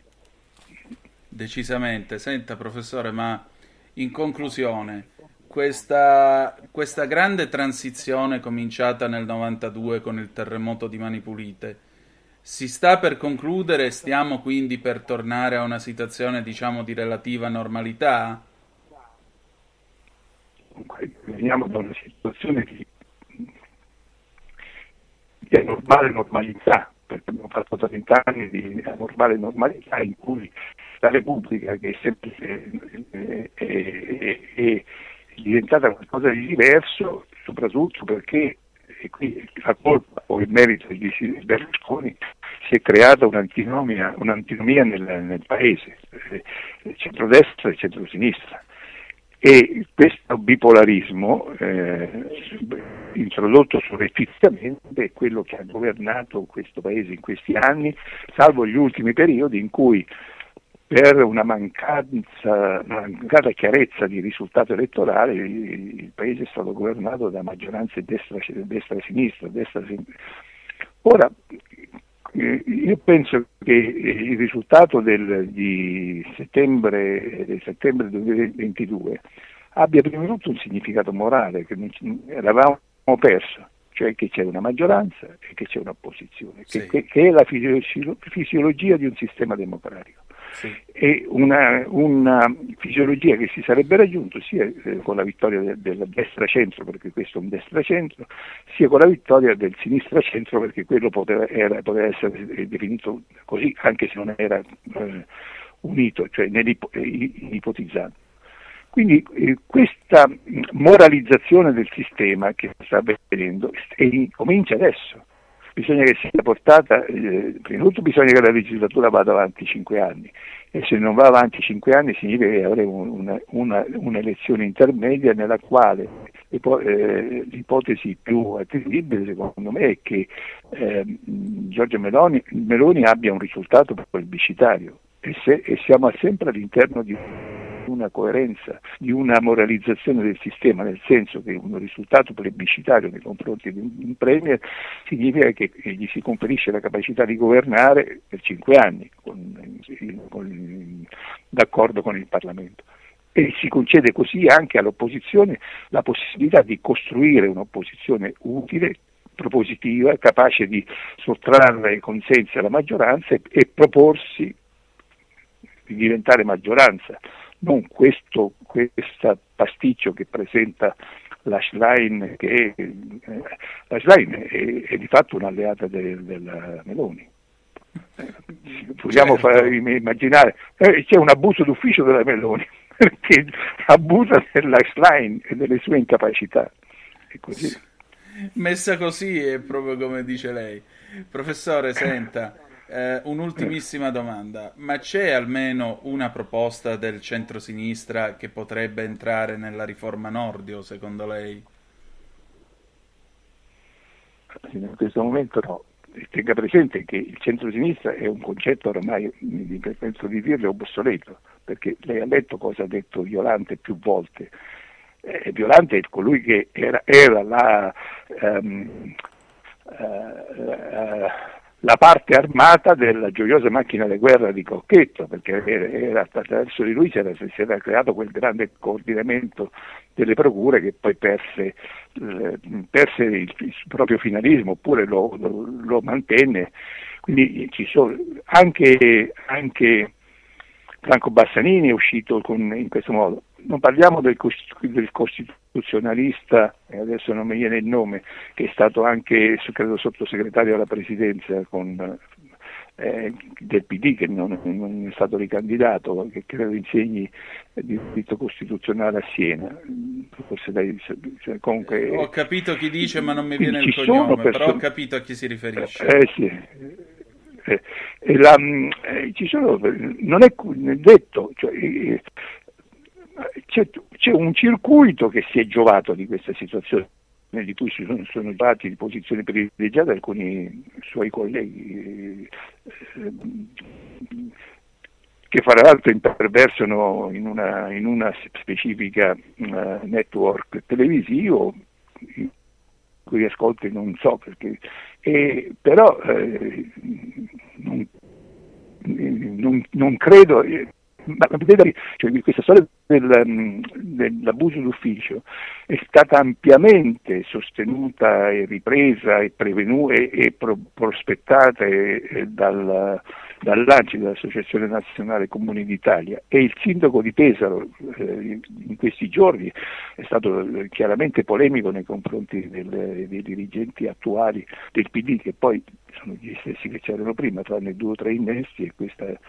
Decisamente. Senta, professore, ma in conclusione, questa, questa grande transizione cominciata nel 92 con il terremoto di Mani Pulite si sta per concludere? Stiamo quindi per tornare a una situazione, diciamo, di relativa normalità? Veniamo da una situazione di, di normale normalità, perché abbiamo fatto 30 anni di normale normalità in cui la Repubblica che è, sempre, è, è, è diventata qualcosa di diverso, soprattutto perché e qui la colpa o il merito di Berlusconi si è creata un'antinomia, un'antinomia nel, nel, paese, eh, centrodestra e centrosinistra. E questo bipolarismo eh, introdotto surrettiziamente è quello che ha governato questo paese in questi anni, salvo gli ultimi periodi in cui per una, mancanza, una mancata chiarezza di risultato elettorale il Paese è stato governato da maggioranze destra-sinistra, destra-sinistra. Ora, eh, io penso che il risultato del, di settembre, del settembre 2022 abbia prima di tutto un significato morale che eravamo perso, cioè che c'è una maggioranza e che c'è un'opposizione, sì. che, che, è la fisiologia di un sistema democratico sì. e una, una, fisiologia che si sarebbe raggiunto sia eh, con la vittoria del, del destra-centro, perché questo è un destra-centro, sia con la vittoria del sinistra-centro, perché quello poteva, era, poteva essere definito così, anche se non era eh, unito, cioè ipotizzato. Quindi eh, questa moralizzazione del sistema che sta avvenendo comincia adesso bisogna che sia portata, eh, prima di tutto bisogna che la legislatura vada avanti cinque anni. E se non va avanti cinque anni significa che avremo una, una, un'elezione intermedia nella quale eh, l'ipotesi più attendibile secondo me è che eh, Giorgio Meloni, Meloni, abbia un risultato plebiscitario. E, se, e siamo sempre all'interno di una coerenza, di una moralizzazione del sistema, nel senso che un risultato plebiscitario nei confronti di un premier significa che gli si conferisce la capacità di governare per cinque anni, con, con, d'accordo con il Parlamento. E si concede così anche all'opposizione la possibilità di costruire un'opposizione utile, propositiva, capace di sottrarre i consensi alla maggioranza e, e proporsi di diventare maggioranza non questo pasticcio che presenta la Schlein, che è, eh, la Schlein è, è, di fatto un'alleata del, della Meloni. Possiamo certo. immaginare, eh, c'è un abuso d'ufficio della Meloni, perché abusa della Schlein e delle sue incapacità. Così. Messa così è proprio come dice lei. Professore, senta. Eh, un'ultimissima domanda, ma c'è almeno una proposta del centro-sinistra che potrebbe entrare nella riforma Nordio, secondo lei? In questo momento no. Tenga presente che il centro-sinistra è un concetto ormai, penso di dirle, obsoleto, perché lei ha letto cosa ha detto Violante più volte. Eh, Violante è colui che era, era la... Um, eh, la parte armata della gioiosa macchina di guerra di Cocchetto, perché era, attraverso di lui si era, creato quel grande coordinamento delle procure che poi perse, eh, perse il, il, proprio finalismo, oppure lo, lo, lo mantenne. Quindi sono anche, anche Franco Bassanini è uscito con, in questo modo. Non parliamo del, del costituzionalista, adesso non mi viene il nome, che è stato anche credo, sottosegretario alla presidenza con, eh, del PD, che non, non, è stato ricandidato, che credo insegni diritto costituzionale a Siena. Cioè, comunque, ho capito chi dice, ma non mi viene il cognome, persone, però ho capito a chi si riferisce. Eh, sì eh, la, mm, eh, sono, non è detto, cioè, eh, c'è, c'è, un circuito che si è giovato di questa situazione di cui si sono, sono giocati in posizione privilegiata alcuni suoi colleghi eh, che fra l'altro imperversano in una, in una specifica uh, network televisivo cui ascolti non so perché, e, però eh, non, non, non, credo, eh, ma, cioè, questa storia del, mm, dell'abuso d'ufficio è stata ampiamente sostenuta e ripresa e, prevenu- e, e pro- prospettata e, dal, dall'ANCI, dall'Associazione Nazionale Comuni d'Italia. E il sindaco di Pesaro eh, in questi giorni è stato chiaramente polemico nei confronti del, dei dirigenti attuali del PD che poi sono gli stessi che c'erano prima, tranne due o tre innesti e questa, eh,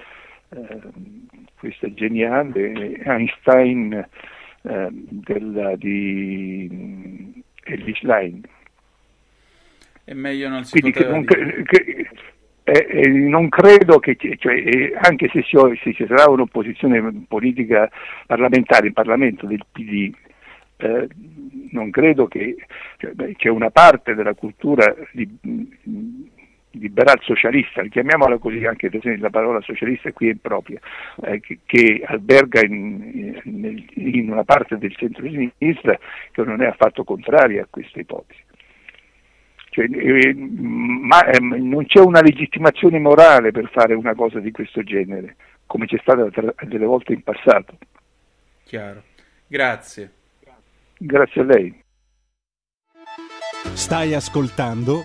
questa geniale Einstein eh, della, di Elvis Line. E meglio non si Quindi poteva che, che, eh, eh, non credo che, cioè, eh, anche se, si, se, ci sarà un'opposizione politica parlamentare in Parlamento del PD, eh, non credo che cioè, beh, c'è una parte della cultura di, liberal socialista, chiamiamola così anche se la parola socialista qui è impropria, eh, che, che, alberga in, in, in una parte del centro-sinistra che non è affatto contraria a questa ipotesi. Cioè, eh, ma eh, non c'è una legittimazione morale per fare una cosa di questo genere, come c'è stata tra, delle volte in passato. Chiaro. Grazie. Grazie a lei. Stai ascoltando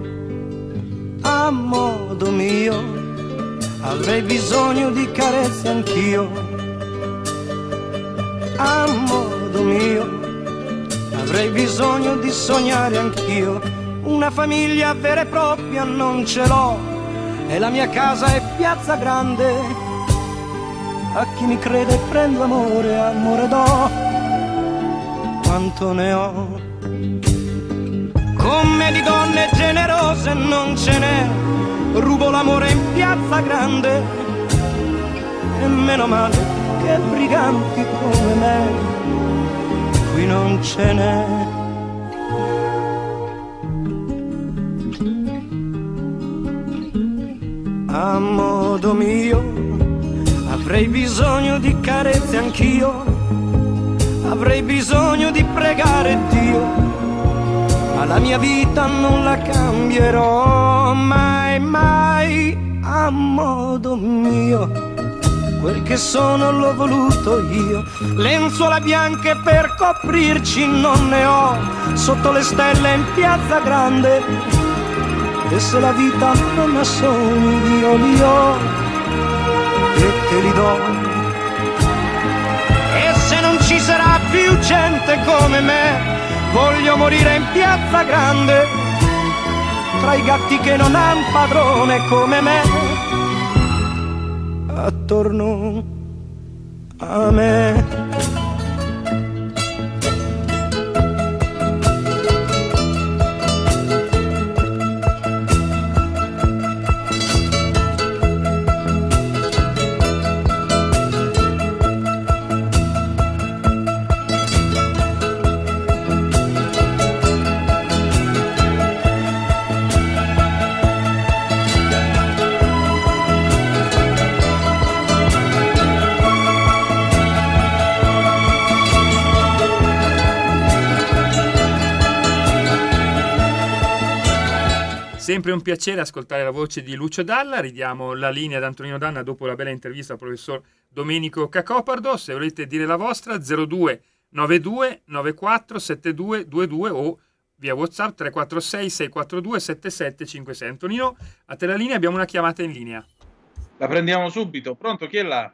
a modo mio, avrei bisogno di carezze anch'io, a modo mio, avrei bisogno di sognare anch'io, una famiglia vera e propria non ce l'ho, e la mia casa è piazza grande, a chi mi crede prendo amore, amore do, quanto ne ho come di donne generose non ce n'è, rubo l'amore in piazza grande. E meno male che briganti come me. Qui non ce n'è. A modo mio avrei bisogno di carezze anch'io, avrei bisogno di pregare Dio ma la mia vita non la cambierò mai, mai a modo mio. Quel che sono l'ho voluto io, lenzuola bianche per coprirci non ne ho, sotto le stelle in piazza grande, E se la vita non ha sogni io li ho e te li do. E se non ci sarà più gente come me, voglio morire in piazza grande, tra i gatti che non han padrone come me, attorno a me. Sempre un piacere ascoltare la voce di Lucio Dalla. Ridiamo la linea ad Antonino Danna dopo la bella intervista al professor Domenico Cacopardo. Se volete dire la vostra, 02 92 94 72 22 o via WhatsApp 346 642 7756. Antonino, a te la linea, abbiamo una chiamata in linea. La prendiamo subito. Pronto? Chi è là?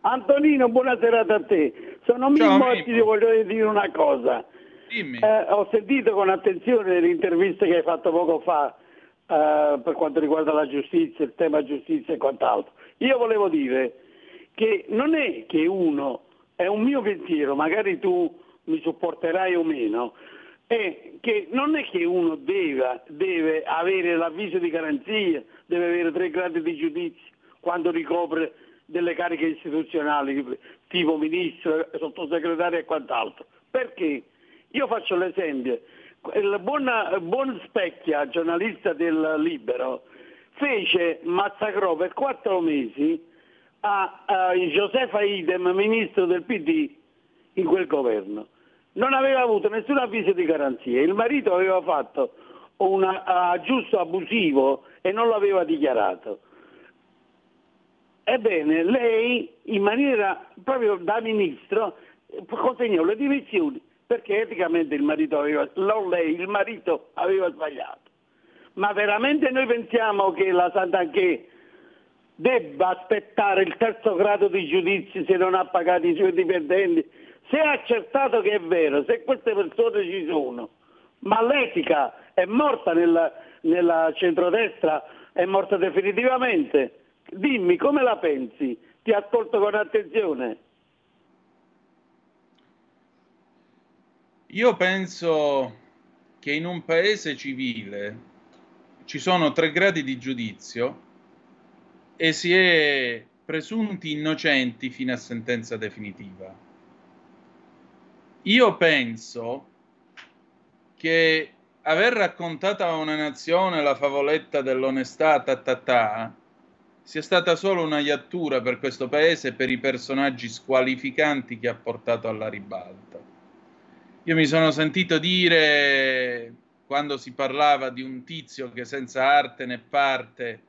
Antonino, buona serata a te. Sono Mimmo e ti voglio dire una cosa. Dimmi. Eh, ho sentito con attenzione l'intervista che hai fatto poco fa eh, per quanto riguarda la giustizia, il tema giustizia e quant'altro. Io volevo dire che non è che uno, è un mio pensiero, magari tu mi supporterai o meno, è che non è che uno deve, deve avere l'avviso di garanzia, deve avere tre gradi di giudizio quando ricopre delle cariche istituzionali tipo ministro, sottosegretario e quant'altro. Perché? Io faccio l'esempio, il buon, buon Specchia, giornalista del Libero, fece, massacrò per quattro mesi a, a Josefa Idem, ministro del PD in quel governo. Non aveva avuto nessun avviso di garanzia. Il marito aveva fatto un aggiusto abusivo e non l'aveva dichiarato. Ebbene, lei in maniera proprio da ministro consegnò le dimissioni perché eticamente il marito aveva, non lei, il marito aveva sbagliato. Ma veramente noi pensiamo che la Sant'Anché debba aspettare il terzo grado di giudizio se non ha pagato i suoi dipendenti? Se è accertato che è vero, se queste persone ci sono, ma l'etica è morta nella, nella centrodestra, è morta definitivamente. Dimmi come la pensi? Ti ascolto con attenzione. Io penso che in un paese civile ci sono tre gradi di giudizio e si è presunti innocenti fino a sentenza definitiva. Io penso che aver raccontato a una nazione la favoletta dell'onestà ta, ta, ta, sia stata solo una iattura per questo paese e per i personaggi squalificanti che ha portato alla ribalta. Io mi sono sentito dire, quando si parlava di un tizio che senza arte né parte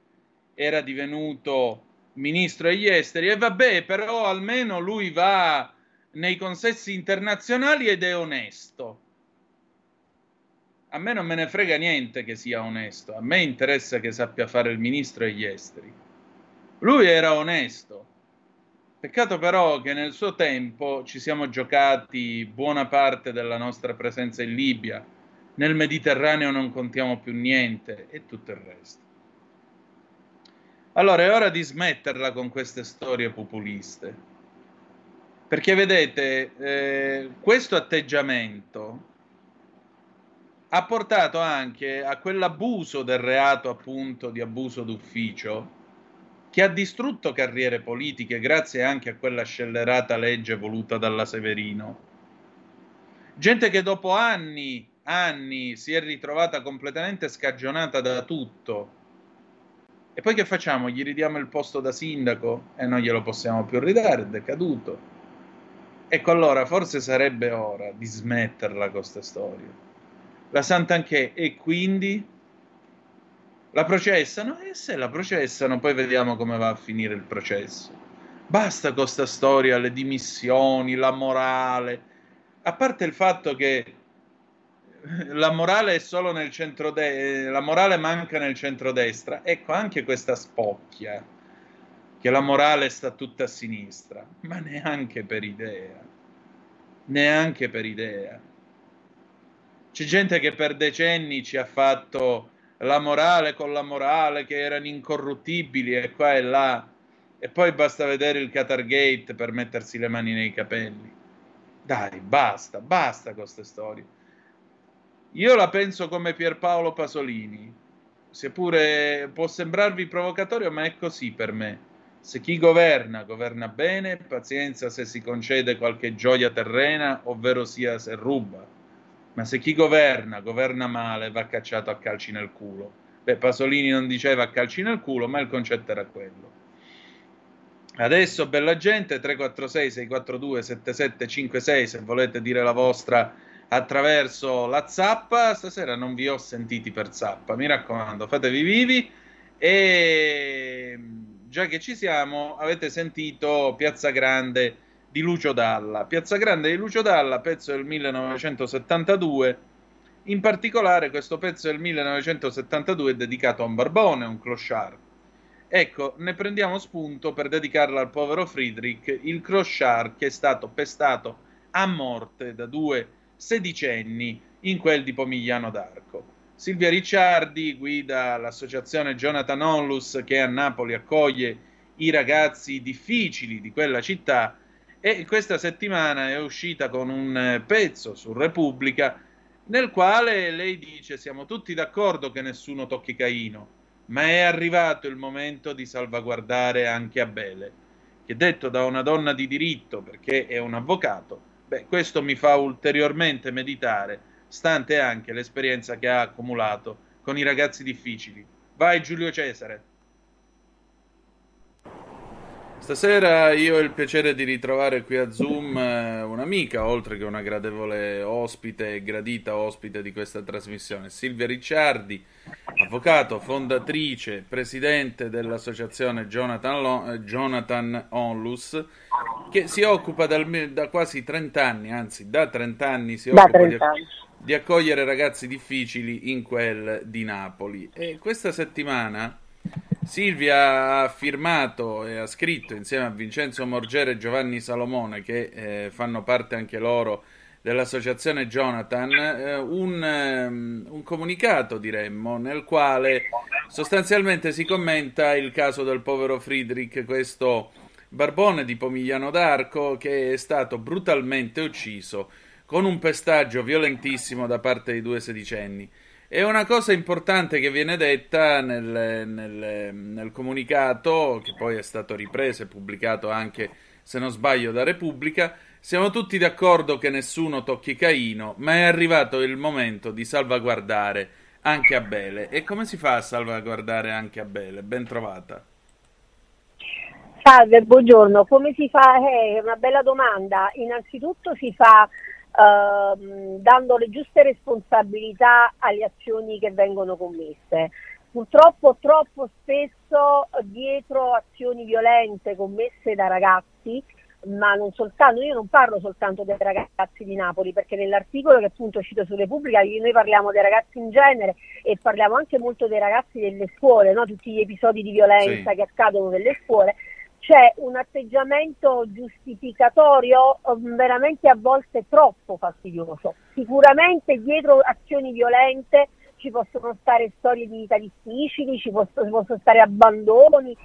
era divenuto ministro degli esteri, e vabbè, però almeno lui va nei consessi internazionali ed è onesto. A me non me ne frega niente che sia onesto, a me interessa che sappia fare il ministro degli esteri. Lui era onesto, Peccato però che nel suo tempo ci siamo giocati buona parte della nostra presenza in Libia, nel Mediterraneo non contiamo più niente e tutto il resto. Allora è ora di smetterla con queste storie populiste, perché vedete, eh, questo atteggiamento ha portato anche a quell'abuso del reato appunto di abuso d'ufficio che ha distrutto carriere politiche grazie anche a quella scellerata legge voluta dalla Severino. Gente che dopo anni, anni si è ritrovata completamente scagionata da tutto. E poi che facciamo? Gli ridiamo il posto da sindaco e non glielo possiamo più ridare, è decaduto. Ecco allora, forse sarebbe ora di smetterla con queste storie. La Sant'Anché e quindi la processano e se la processano poi vediamo come va a finire il processo. Basta con sta storia, le dimissioni, la morale. A parte il fatto che la morale è solo nel centrodestra, la morale manca nel centrodestra. Ecco, anche questa spocchia, che la morale sta tutta a sinistra, ma neanche per idea, neanche per idea. C'è gente che per decenni ci ha fatto la morale con la morale, che erano incorruttibili e qua e là, e poi basta vedere il Qatar Gate per mettersi le mani nei capelli. Dai, basta, basta con queste storie. Io la penso come Pierpaolo Pasolini, seppure può sembrarvi provocatorio, ma è così per me. Se chi governa, governa bene, pazienza se si concede qualche gioia terrena, ovvero sia se ruba. Ma se chi governa, governa male, va cacciato a calci nel culo. Beh, Pasolini non diceva a calci nel culo, ma il concetto era quello. Adesso, bella gente, 346 642 7756, se volete dire la vostra attraverso la zappa. Stasera non vi ho sentiti per zappa, mi raccomando, fatevi vivi. E già che ci siamo, avete sentito Piazza Grande di Lucio Dalla. Piazza Grande di Lucio Dalla, pezzo del 1972. In particolare, questo pezzo del 1972 è dedicato a un barbone, un clochard. Ecco, ne prendiamo spunto per dedicarla al povero Friedrich, il clochard che è stato pestato a morte da due sedicenni in quel di Pomigliano d'Arco. Silvia Ricciardi guida l'associazione Jonathan Onlus che a Napoli accoglie i ragazzi difficili di quella città e questa settimana è uscita con un pezzo su Repubblica nel quale lei dice siamo tutti d'accordo che nessuno tocchi Caino, ma è arrivato il momento di salvaguardare anche Abele, che detto da una donna di diritto perché è un avvocato, Beh, questo mi fa ulteriormente meditare, stante anche l'esperienza che ha accumulato con i ragazzi difficili. Vai Giulio Cesare. Stasera io ho il piacere di ritrovare qui a Zoom eh, un'amica, oltre che una gradevole ospite e gradita ospite di questa trasmissione, Silvia Ricciardi, avvocato, fondatrice, presidente dell'associazione Jonathan, Lo- eh, Jonathan Onlus, che si occupa dal, da quasi 30 anni, anzi da 30 anni si Da occupa di, 30 anni. di accogliere ragazzi difficili in quel di Napoli. E questa settimana Silvia ha firmato e ha scritto insieme a Vincenzo Morgere e Giovanni Salomone, che eh, fanno parte anche loro dell'associazione Jonathan, eh, un, ehm, un comunicato, diremmo, nel quale sostanzialmente si commenta il caso del povero Friedrich, questo barbone di Pomigliano d'Arco che è stato brutalmente ucciso con un pestaggio violentissimo da parte di due sedicenni. E una cosa importante che viene detta nel, nel- nel comunicato, che poi è stato ripreso e pubblicato anche, se non sbaglio, da Repubblica, siamo tutti d'accordo che nessuno tocchi Caino, ma è arrivato il momento di salvaguardare anche Abele. E come si fa a salvaguardare anche Abele? Ben trovata. Salve, buongiorno. Come si fa? Eh, È una bella domanda. Innanzitutto si fa ehm, dando le giuste responsabilità alle azioni che vengono commesse. Purtroppo troppo spesso dietro azioni violente commesse da ragazzi, ma non soltanto, io non parlo soltanto dei ragazzi di Napoli, perché nell'articolo che appunto cito su Repubblica noi parliamo dei ragazzi in genere e parliamo anche molto dei ragazzi delle scuole, no? tutti gli episodi di violenza Sì. che accadono nelle scuole c'è un atteggiamento giustificatorio eh, veramente a volte troppo fastidioso. Sicuramente dietro azioni violente ci possono stare storie di vita difficili, ci possono, possono stare abbandoni,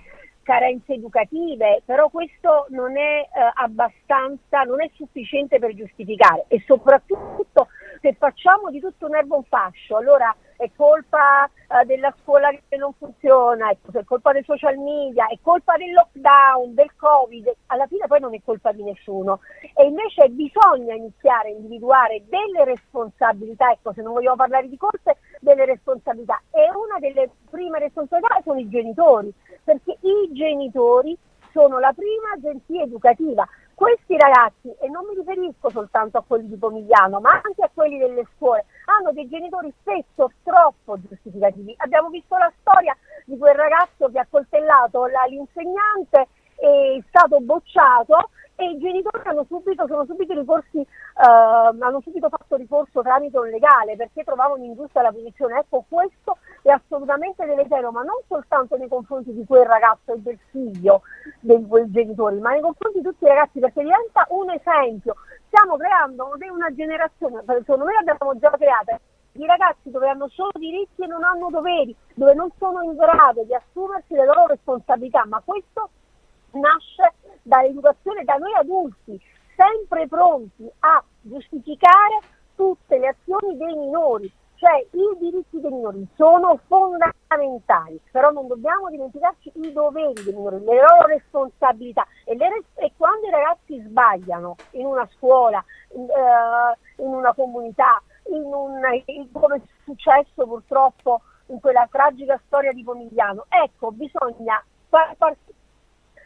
carenze educative, però questo non è eh, abbastanza, non è sufficiente per giustificare e soprattutto se facciamo di tutto un erbo un fascio, allora è colpa eh, della scuola che non funziona, ecco, è colpa dei social media, è colpa del lockdown, del covid, alla fine poi non è colpa di nessuno. E invece bisogna iniziare a individuare delle responsabilità, ecco se non vogliamo parlare di colpe, delle responsabilità. E una delle prime responsabilità sono i genitori, perché i genitori sono la prima agenzia educativa. Questi ragazzi, e non mi riferisco soltanto a quelli di Pomigliano, ma anche a quelli delle scuole, hanno dei genitori spesso troppo giustificativi. Abbiamo visto la storia di quel ragazzo che ha coltellato la- l'insegnante, è stato bocciato e i genitori hanno subito, subito ricorsi, eh, hanno subito fatto ricorso tramite un legale perché trovavano ingiusta la punizione. Ecco, questo è assolutamente deleterio, ma non soltanto nei confronti di quel ragazzo e del figlio dei quei genitori, ma nei confronti di tutti i ragazzi perché diventa un esempio. Stiamo creando una generazione, secondo me l'abbiamo già creata, di ragazzi dove hanno solo diritti e non hanno doveri, dove non sono in grado di assumersi le loro responsabilità, ma questo nasce dall'educazione da noi adulti, sempre pronti a giustificare tutte le azioni dei minori, cioè i diritti dei minori sono fondamentali, però non dobbiamo dimenticarci i doveri dei minori, le loro responsabilità. E, le e quando i ragazzi sbagliano in una scuola, in, uh, in una comunità, in un, in, come è successo purtroppo in quella tragica storia di Pomigliano, ecco, bisogna far partire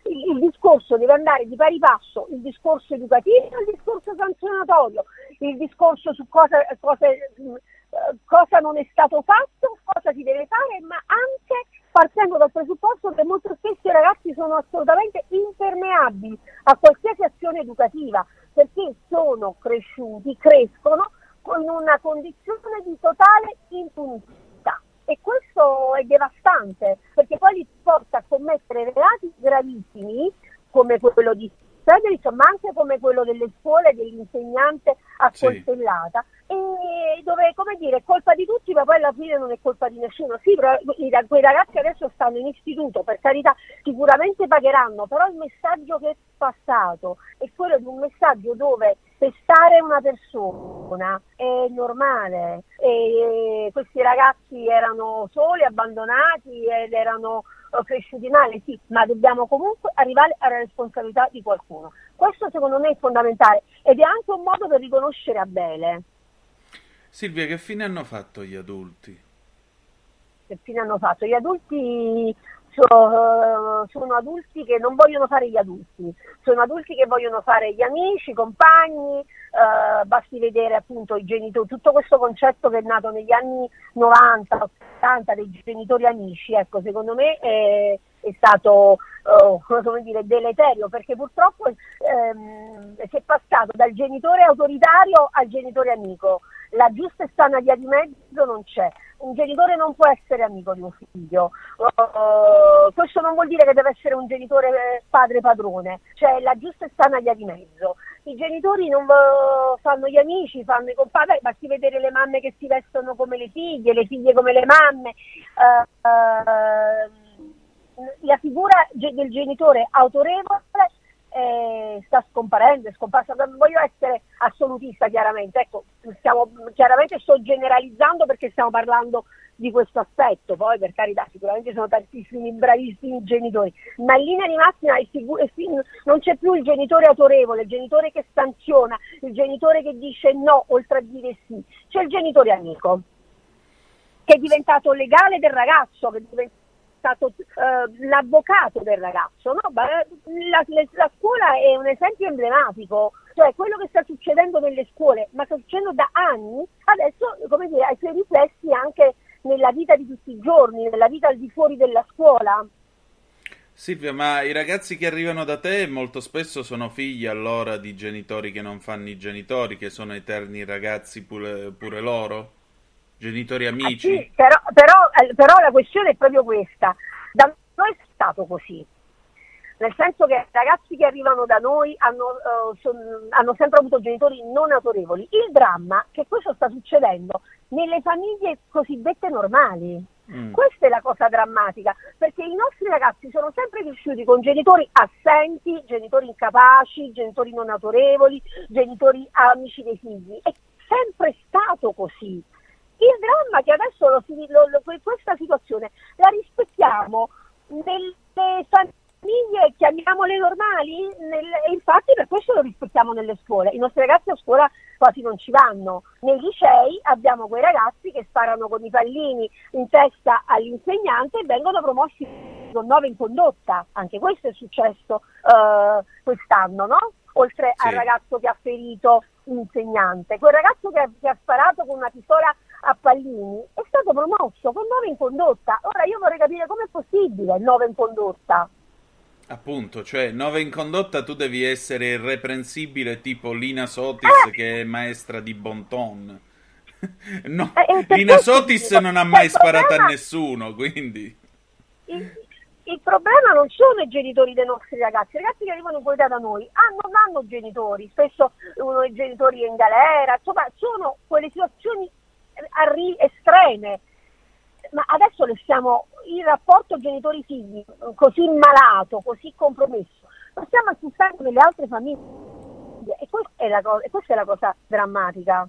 il, il, discorso deve andare di pari passo, il discorso educativo e il discorso sanzionatorio, il discorso su cosa, cosa, cosa, non è stato fatto, cosa si deve fare, ma anche partendo dal presupposto che molto spesso i ragazzi sono assolutamente impermeabili a qualsiasi azione educativa, perché sono cresciuti, crescono in una condizione di totale impunità e questo è devastante perché poi li porta a commettere reati gravissimi come quello di Federico, ma anche come quello delle scuole dell'insegnante accoltellata sì. E dove come dire è colpa di tutti ma poi alla fine non è colpa di nessuno sì però quei ragazzi adesso stanno in istituto per carità sicuramente pagheranno però il messaggio che è passato è quello di un messaggio dove pestare una persona è normale e questi ragazzi erano soli, abbandonati ed erano eh, cresciuti male, sì, ma dobbiamo comunque arrivare alla responsabilità di qualcuno. Questo secondo me è fondamentale ed è anche un modo per riconoscere Abele. Silvia, che fine hanno fatto gli adulti? Che fine hanno fatto? Gli adulti sono, sono adulti che non vogliono fare gli adulti, sono adulti che vogliono fare gli amici, i compagni, eh, basti vedere appunto i genitori, tutto questo concetto che è nato negli anni 90, 80 dei genitori amici, ecco, secondo me è, è stato oh, come dire, deleterio perché purtroppo ehm, si è passato dal genitore autoritario al genitore amico, la giusta e sana via di mezzo non c'è un genitore non può essere amico di un figlio, uh, questo non vuol dire che deve essere un genitore eh, padre padrone, cioè la giusta e sana via di mezzo. I genitori non uh, fanno gli amici, fanno i compadri, basti vedere le mamme che si vestono come le figlie, le figlie come le mamme. Uh, la figura del genitore autorevole eh, sta scomparendo, è scomparsa. Non voglio essere assolutista chiaramente, ecco, stiamo, chiaramente sto generalizzando perché stiamo parlando di questo aspetto, poi per carità sicuramente sono tantissimi bravissimi genitori, ma in linea di massima non c'è più il genitore autorevole, il genitore che sanziona, il genitore che dice no oltre a dire sì, c'è il genitore amico che è diventato legale del ragazzo, che è diventato stato eh, l'avvocato del ragazzo. No? La, la, la, scuola è un esempio emblematico, cioè quello che sta succedendo nelle scuole, ma sta succedendo da anni, adesso come dire, ha i suoi riflessi anche nella vita di tutti i giorni, nella vita al di fuori della scuola. Silvia, ma i ragazzi che arrivano da te molto spesso sono figli allora di genitori che non fanno i genitori, che sono eterni ragazzi pure, pure loro? Genitori amici? Ah, sì, però, però, eh, però, la questione è proprio questa. Da noi è stato così. Nel senso che i ragazzi che arrivano da noi hanno, uh, son, hanno sempre avuto genitori non autorevoli. Il dramma è che questo sta succedendo nelle famiglie cosiddette normali. Mm. Questa è la cosa drammatica, perché i nostri ragazzi sono sempre cresciuti con genitori assenti, genitori incapaci, genitori non autorevoli, genitori amici dei figli. È sempre stato così. Il dramma è che adesso lo, lo, lo, questa situazione la rispettiamo nelle famiglie, chiamiamole normali, nel, e infatti per questo lo rispettiamo nelle scuole. I nostri ragazzi a scuola quasi non ci vanno. Nei licei abbiamo quei ragazzi che sparano con i pallini in testa all'insegnante e vengono promossi con 9 in condotta. Anche questo è successo uh, quest'anno, no? Oltre sì. al ragazzo che ha ferito l'insegnante. Quel ragazzo che ha, che ha sparato con una pistola a Pallini è stato promosso con 9 in condotta. Ora io vorrei capire com'è possibile 9 in condotta. Appunto, cioè, nove in condotta tu devi essere irreprensibile tipo Lina Sotis Eh. che è maestra di bon ton. No, Eh, eh, Lina Sotis non ha mai sparato a problema- nessuno, quindi... Il, il problema non sono i genitori dei nostri ragazzi, i ragazzi che arrivano in qualità da noi hanno, non hanno genitori, spesso uno dei genitori è in galera, insomma sono quelle situazioni arri- estreme. Ma adesso le stiamo, il rapporto genitori-figli così malato, così compromesso, lo stiamo assistendo nelle altre famiglie e questa è la, co- questa è la cosa drammatica.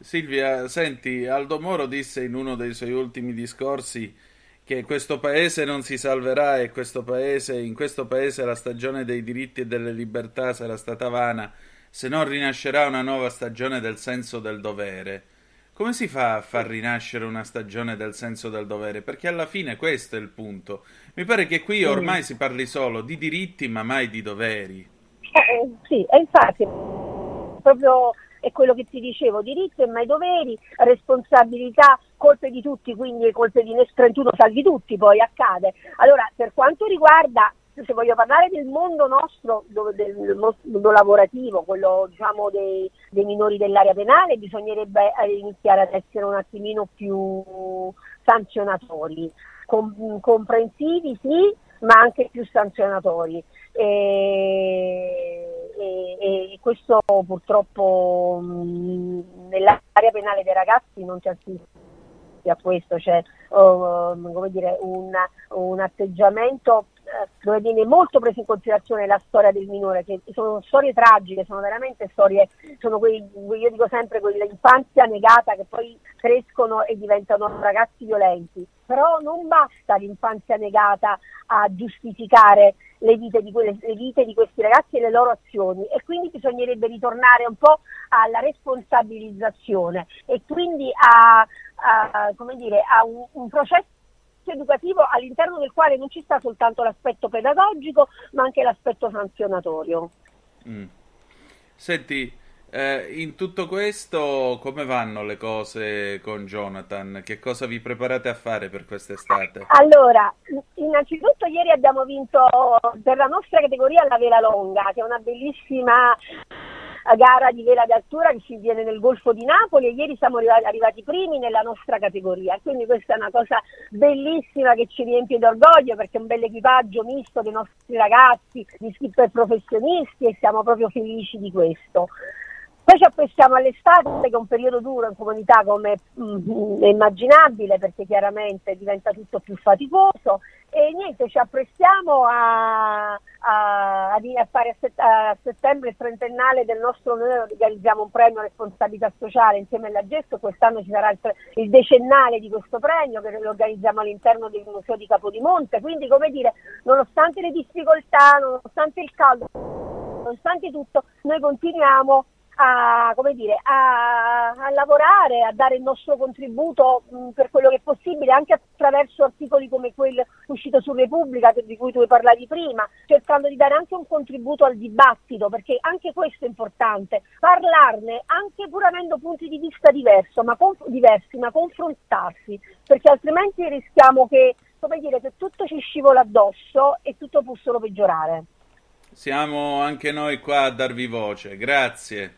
Silvia, senti, Aldo Moro disse in uno dei suoi ultimi discorsi che questo paese non si salverà e questo paese, in questo paese la stagione dei diritti e delle libertà sarà stata vana se non rinascerà una nuova stagione del senso del dovere. Come si fa a far rinascere una stagione del senso del dovere? Perché alla fine questo è il punto. Mi pare che qui ormai si parli solo di diritti ma mai di doveri. Eh, sì, e infatti proprio è quello che ti dicevo, diritti e mai doveri, responsabilità, colpe di tutti, quindi colpe di Nes 31 salvi tutti, poi accade. Allora, per quanto riguarda, se voglio parlare del mondo nostro, dove- del mondo lavorativo, quello diciamo dei, dei minori dell'area penale, bisognerebbe eh, iniziare ad essere un attimino più sanzionatori, Com- comprensivi sì, ma anche più sanzionatori. E, e- e questo purtroppo mh, nell'area penale dei ragazzi non assiste a questo, c'è come dire, un, un atteggiamento dove viene molto preso in considerazione la storia del minore, che sono storie tragiche, sono veramente storie, sono quei, io dico sempre quell'infanzia negata che poi crescono e diventano ragazzi violenti. Però non basta l'infanzia negata a giustificare le vite, di quelle- le vite di questi ragazzi e le loro azioni e quindi bisognerebbe ritornare un po' alla responsabilizzazione e quindi a, a, dire, a un, un processo educativo all'interno del quale non ci sta soltanto l'aspetto pedagogico ma anche l'aspetto sanzionatorio. Mm. Senti, eh, in tutto questo come vanno le cose con Jonathan? Che cosa vi preparate a fare per quest'estate? Allora, innanzitutto ieri abbiamo vinto per la nostra categoria la vela longa, che è una bellissima gara di vela d'altura che si tiene nel Golfo di Napoli e ieri siamo arrivati primi nella nostra categoria. Quindi questa è una cosa bellissima che ci riempie d'orgoglio perché è un bel equipaggio misto dei nostri ragazzi, di skipper professionisti e siamo proprio felici di questo. Poi ci apprestiamo all'estate, che è un periodo duro in comunità come mm, è immaginabile, perché chiaramente diventa tutto più faticoso. E niente, ci apprestiamo a, a- a fare a, set- a settembre il trentennale del nostro, noi organizziamo un premio responsabilità sociale insieme alla Gesto, quest'anno ci sarà il, il decennale di questo premio che lo organizziamo all'interno del Museo di Capodimonte, quindi come dire, nonostante le difficoltà, nonostante il caldo, nonostante tutto, noi continuiamo a, come dire, a, a lavorare, a dare il nostro contributo mh, per quello che è possibile, anche attraverso articoli come quello uscito su Repubblica di cui tu parlavi prima, cercando di dare anche un contributo al dibattito, perché anche questo è importante, parlarne anche pur avendo punti di vista diverso, ma conf- diversi, ma confrontarsi, perché altrimenti rischiamo che, come dire, che tutto ci scivola addosso e tutto può solo peggiorare. Siamo anche noi qua a darvi voce, grazie.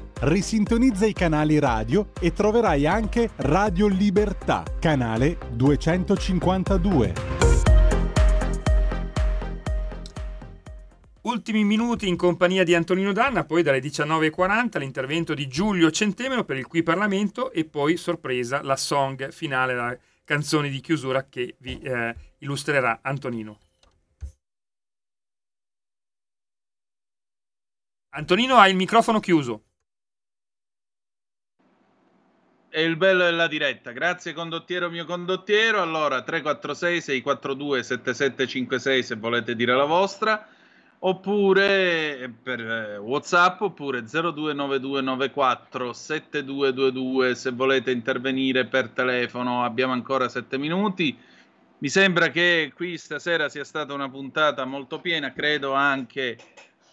Risintonizza i canali radio e troverai anche Radio Libertà, canale 252. Ultimi minuti in compagnia di Antonino Danna, poi dalle 19.40 l'intervento di Giulio Centemero per il Qui Parlamento e poi, sorpresa, la song finale, la canzone di chiusura che vi eh, illustrerà Antonino. Antonino ha il microfono chiuso. È il bello della diretta. Grazie condottiero mio condottiero. Allora 346 642 7756 se volete dire la vostra. oppure per eh, WhatsApp oppure 0292947222 se volete intervenire per telefono. Abbiamo ancora sette minuti. Mi sembra che qui stasera sia stata una puntata molto piena, credo anche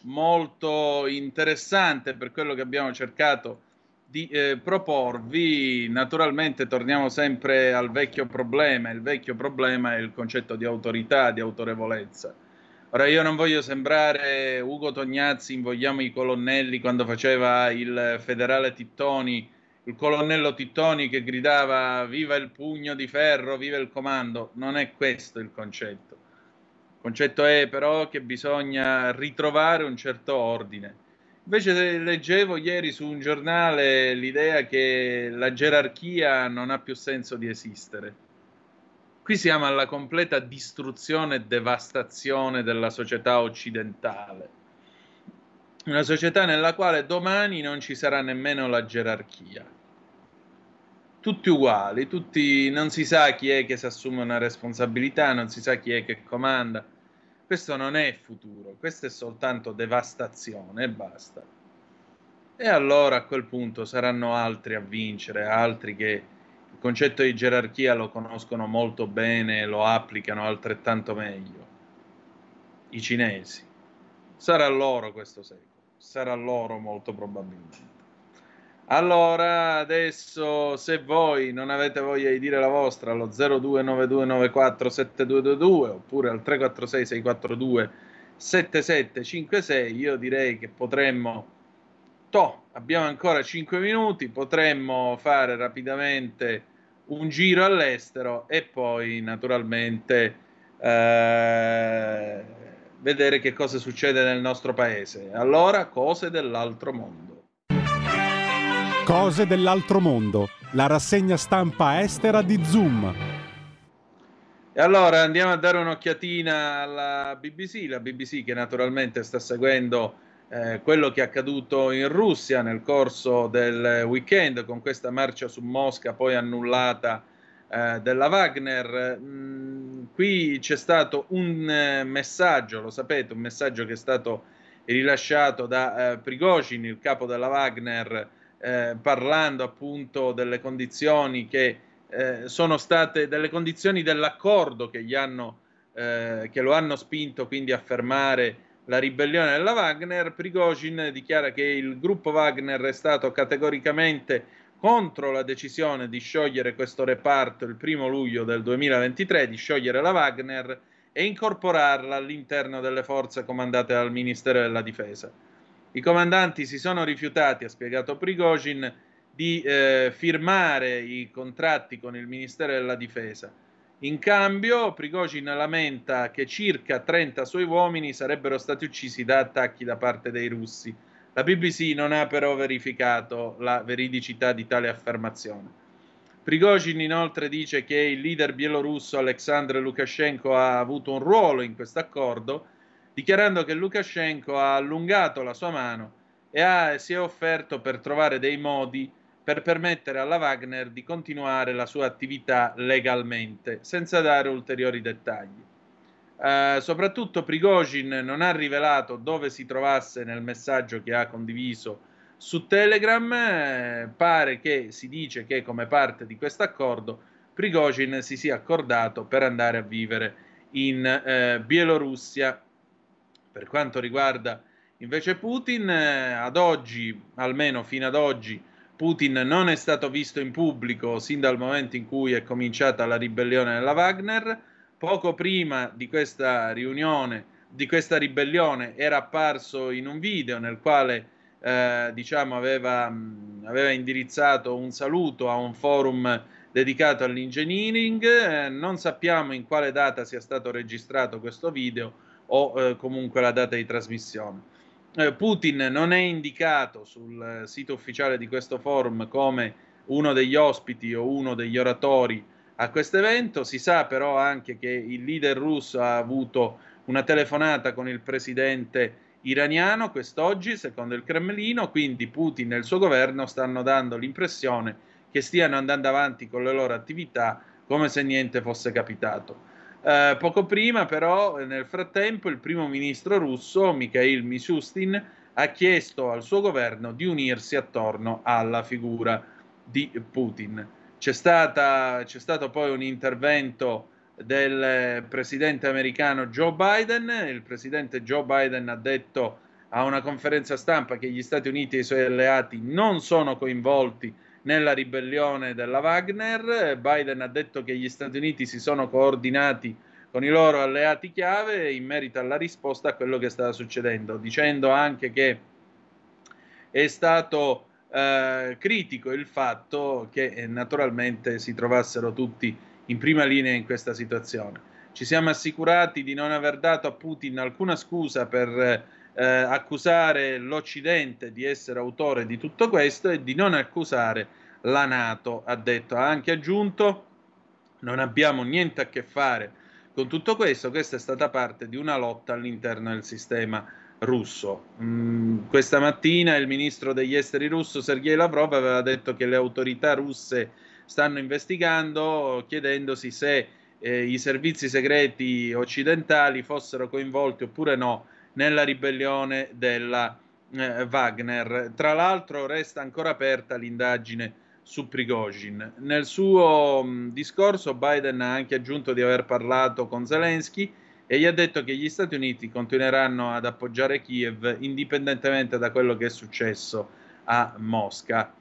molto interessante per quello che abbiamo cercato di eh, proporvi. Naturalmente torniamo sempre al vecchio problema, il vecchio problema è il concetto di autorità, di autorevolezza. Ora io non voglio sembrare Ugo Tognazzi in Vogliamo i colonnelli quando faceva il federale Tittoni, il colonnello Tittoni che gridava viva il pugno di ferro, viva il comando. Non è questo il concetto. Il concetto è però che bisogna ritrovare un certo ordine Invece leggevo ieri su un giornale l'idea che la gerarchia non ha più senso di esistere. Qui siamo alla completa distruzione e devastazione della società occidentale. Una società nella quale domani non ci sarà nemmeno la gerarchia. Tutti uguali, tutti non si sa chi è che si assume una responsabilità, non si sa chi è che comanda questo non è futuro, questo è soltanto devastazione e basta. E allora a quel punto saranno altri a vincere, altri che il concetto di gerarchia lo conoscono molto bene e lo applicano altrettanto meglio. I cinesi. Sarà loro questo secolo, sarà loro molto probabilmente. Allora, adesso se voi non avete voglia di dire la vostra allo 0292947222 oppure al 346 642 7756, io direi che potremmo to, abbiamo ancora 5 minuti, potremmo fare rapidamente un giro all'estero e poi naturalmente eh, vedere che cosa succede nel nostro paese. Allora, cose dell'altro mondo. Cose dell'altro mondo, la rassegna stampa estera di Zoom. E allora andiamo a dare un'occhiatina alla BBC, la BBC che naturalmente sta seguendo eh, quello che è accaduto in Russia nel corso del weekend con questa marcia su Mosca poi annullata eh, della Wagner. Mm, qui c'è stato un eh, messaggio, lo sapete, un messaggio che è stato rilasciato da eh, Prigozhin, il capo della Wagner, eh, parlando appunto delle condizioni che eh, sono state delle condizioni dell'accordo che, hanno, eh, che lo hanno spinto quindi a fermare la ribellione della Wagner, Prigozhin dichiara che il gruppo Wagner è stato categoricamente contro la decisione di sciogliere questo reparto il primo luglio del 2023, di sciogliere la Wagner e incorporarla all'interno delle forze comandate dal Ministero della Difesa. I comandanti si sono rifiutati, ha spiegato Prigozhin, di eh, firmare i contratti con il Ministero della Difesa. In cambio, Prigozhin lamenta che circa 30 suoi uomini sarebbero stati uccisi da attacchi da parte dei russi. La BBC non ha però verificato la veridicità di tale affermazione. Prigozhin inoltre dice che il leader bielorusso Alexandr Lukashenko ha avuto un ruolo in questo accordo dichiarando che Lukashenko ha allungato la sua mano e ha, si è offerto per trovare dei modi per permettere alla Wagner di continuare la sua attività legalmente, senza dare ulteriori dettagli. Uh, soprattutto Prigozhin non ha rivelato dove si trovasse nel messaggio che ha condiviso su Telegram. Eh, pare che si dice che come parte di questo accordo Prigozhin si sia accordato per andare a vivere in eh, Bielorussia per quanto riguarda invece Putin, eh, ad oggi, almeno fino ad oggi, Putin non è stato visto in pubblico sin dal momento in cui è cominciata la ribellione della Wagner. Poco prima di questa riunione, di questa ribellione, era apparso in un video nel quale eh, diciamo aveva, mh, aveva, indirizzato un saluto a un forum dedicato all'engineering. Eh, non sappiamo in quale data sia stato registrato questo video o eh, comunque la data di trasmissione. Eh, Putin non è indicato sul sito ufficiale di questo forum come uno degli ospiti o uno degli oratori a questo evento. Si sa però anche che il leader russo ha avuto una telefonata con il presidente iraniano quest'oggi, secondo il Cremlino, quindi Putin e il suo governo stanno dando l'impressione che stiano andando avanti con le loro attività come se niente fosse capitato. Eh, poco prima, però, nel frattempo, il primo ministro russo, Mikhail Mishustin, ha chiesto al suo governo di unirsi attorno alla figura di Putin. C'è, stata, c'è stato poi un intervento del presidente americano Joe Biden. Il presidente Joe Biden ha detto a una conferenza stampa che gli Stati Uniti e i suoi alleati non sono coinvolti nella ribellione della Wagner. Biden ha detto che gli Stati Uniti si sono coordinati con i loro alleati chiave in merito alla risposta a quello che stava succedendo, dicendo anche che è stato eh, critico il fatto che eh, naturalmente si trovassero tutti in prima linea in questa situazione. Ci siamo assicurati di non aver dato a Putin alcuna scusa per eh, accusare l'Occidente di essere autore di tutto questo e di non accusare la Nato, ha detto. Ha anche aggiunto, non abbiamo niente a che fare con tutto questo, questa è stata parte di una lotta all'interno del sistema russo. Mm, questa mattina il ministro degli esteri russo Sergei Lavrov aveva detto che le autorità russe stanno investigando chiedendosi se eh, i servizi segreti occidentali fossero coinvolti oppure no nella ribellione della eh, Wagner. Tra l'altro resta ancora aperta l'indagine su Prigozhin. Nel suo mh, discorso Biden ha anche aggiunto di aver parlato con Zelensky e gli ha detto che gli Stati Uniti continueranno ad appoggiare Kiev indipendentemente da quello che è successo a Mosca.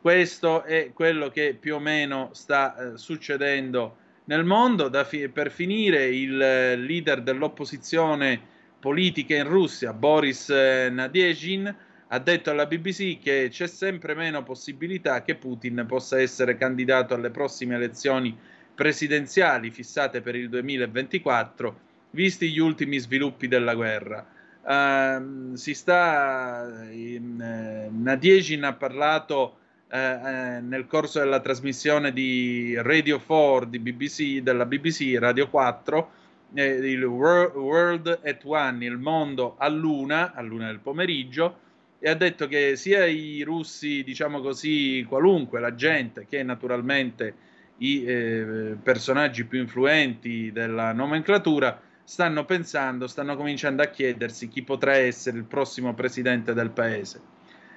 Questo è quello che più o meno sta eh, succedendo nel mondo. Fi- per finire, il eh, leader dell'opposizione politica in Russia, Boris eh, Nadezhin, ha detto alla BBC che c'è sempre meno possibilità che Putin possa essere candidato alle prossime elezioni presidenziali fissate per il 2024, visti gli ultimi sviluppi della guerra. Uh, si sta in, eh, Nadiegin ha parlato eh, nel corso della trasmissione di Radio 4 di BBC, della BBC Radio 4 eh, il World at One il mondo a luna a luna del pomeriggio e ha detto che sia i russi, diciamo così, qualunque, la gente, che naturalmente i eh, personaggi più influenti della nomenclatura, stanno pensando, stanno cominciando a chiedersi chi potrà essere il prossimo presidente del paese.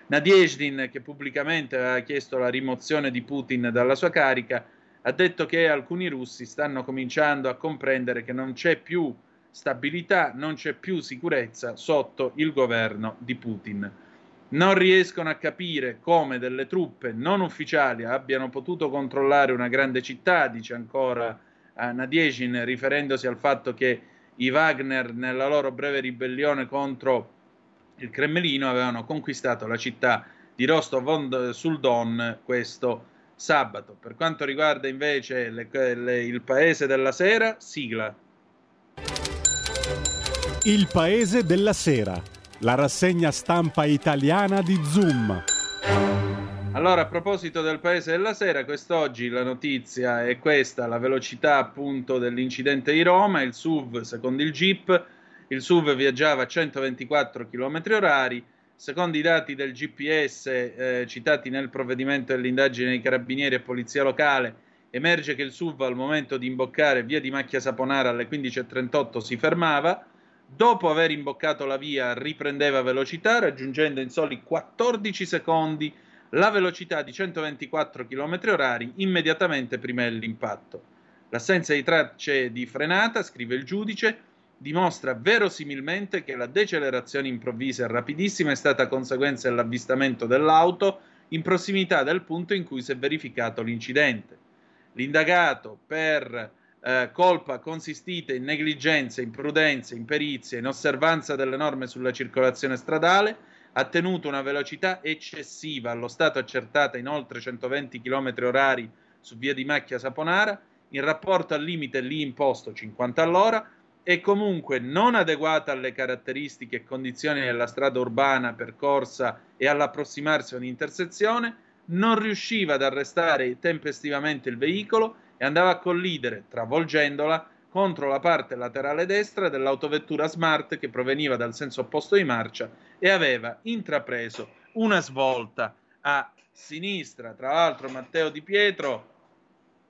Nadiejdin, che pubblicamente aveva chiesto la rimozione di Putin dalla sua carica, ha detto che alcuni russi stanno cominciando a comprendere che non c'è più stabilità, non c'è più sicurezza sotto il governo di Putin. Non riescono a capire come delle truppe non ufficiali abbiano potuto controllare una grande città, dice ancora uh, Nadiejin, riferendosi al fatto che i Wagner nella loro breve ribellione contro il Cremlino avevano conquistato la città di Rostov sul Don questo sabato. Per quanto riguarda invece le, le, il paese della sera, sigla. Il paese della sera la rassegna stampa italiana di Zoom. Allora, a proposito del Paese della Sera, quest'oggi la notizia è questa, la velocità appunto dell'incidente di Roma, il SUV secondo il GIP, il SUV viaggiava a 124 km orari, secondo i dati del GPS eh, citati nel provvedimento dell'indagine dei carabinieri e polizia locale, emerge che il SUV al momento di imboccare via di Macchia Saponara alle 15.38 si fermava, Dopo aver imboccato la via riprendeva velocità raggiungendo in soli 14 secondi la velocità di 124 km orari immediatamente prima dell'impatto. L'assenza di tracce di frenata, scrive il giudice, dimostra verosimilmente che la decelerazione improvvisa e rapidissima è stata conseguenza dell'avvistamento dell'auto in prossimità del punto in cui si è verificato l'incidente. L'indagato per eh, colpa consistita in negligenza, imprudenza, imperizia, in osservanza delle norme sulla circolazione stradale, ha tenuto una velocità eccessiva, allo stato accertata in oltre 120 km orari su via di Macchia Saponara, in rapporto al limite lì imposto 50 all'ora, e comunque non adeguata alle caratteristiche e condizioni della strada urbana percorsa e all'approssimarsi a un'intersezione, non riusciva ad arrestare tempestivamente il veicolo e andava a collidere, travolgendola, contro la parte laterale destra dell'autovettura Smart che proveniva dal senso opposto di marcia e aveva intrapreso una svolta a sinistra. Tra l'altro Matteo Di Pietro,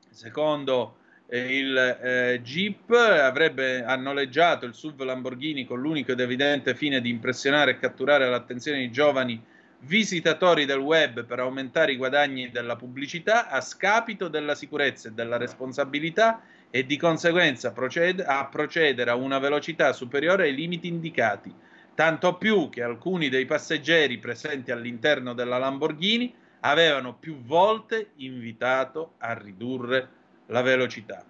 secondo il eh, Jeep avrebbe noleggiato il SUV Lamborghini con l'unico ed evidente fine di impressionare e catturare l'attenzione di giovani visitatori del web per aumentare i guadagni della pubblicità a scapito della sicurezza e della responsabilità e di conseguenza proced- a procedere a una velocità superiore ai limiti indicati, tanto più che alcuni dei passeggeri presenti all'interno della Lamborghini avevano più volte invitato a ridurre la velocità.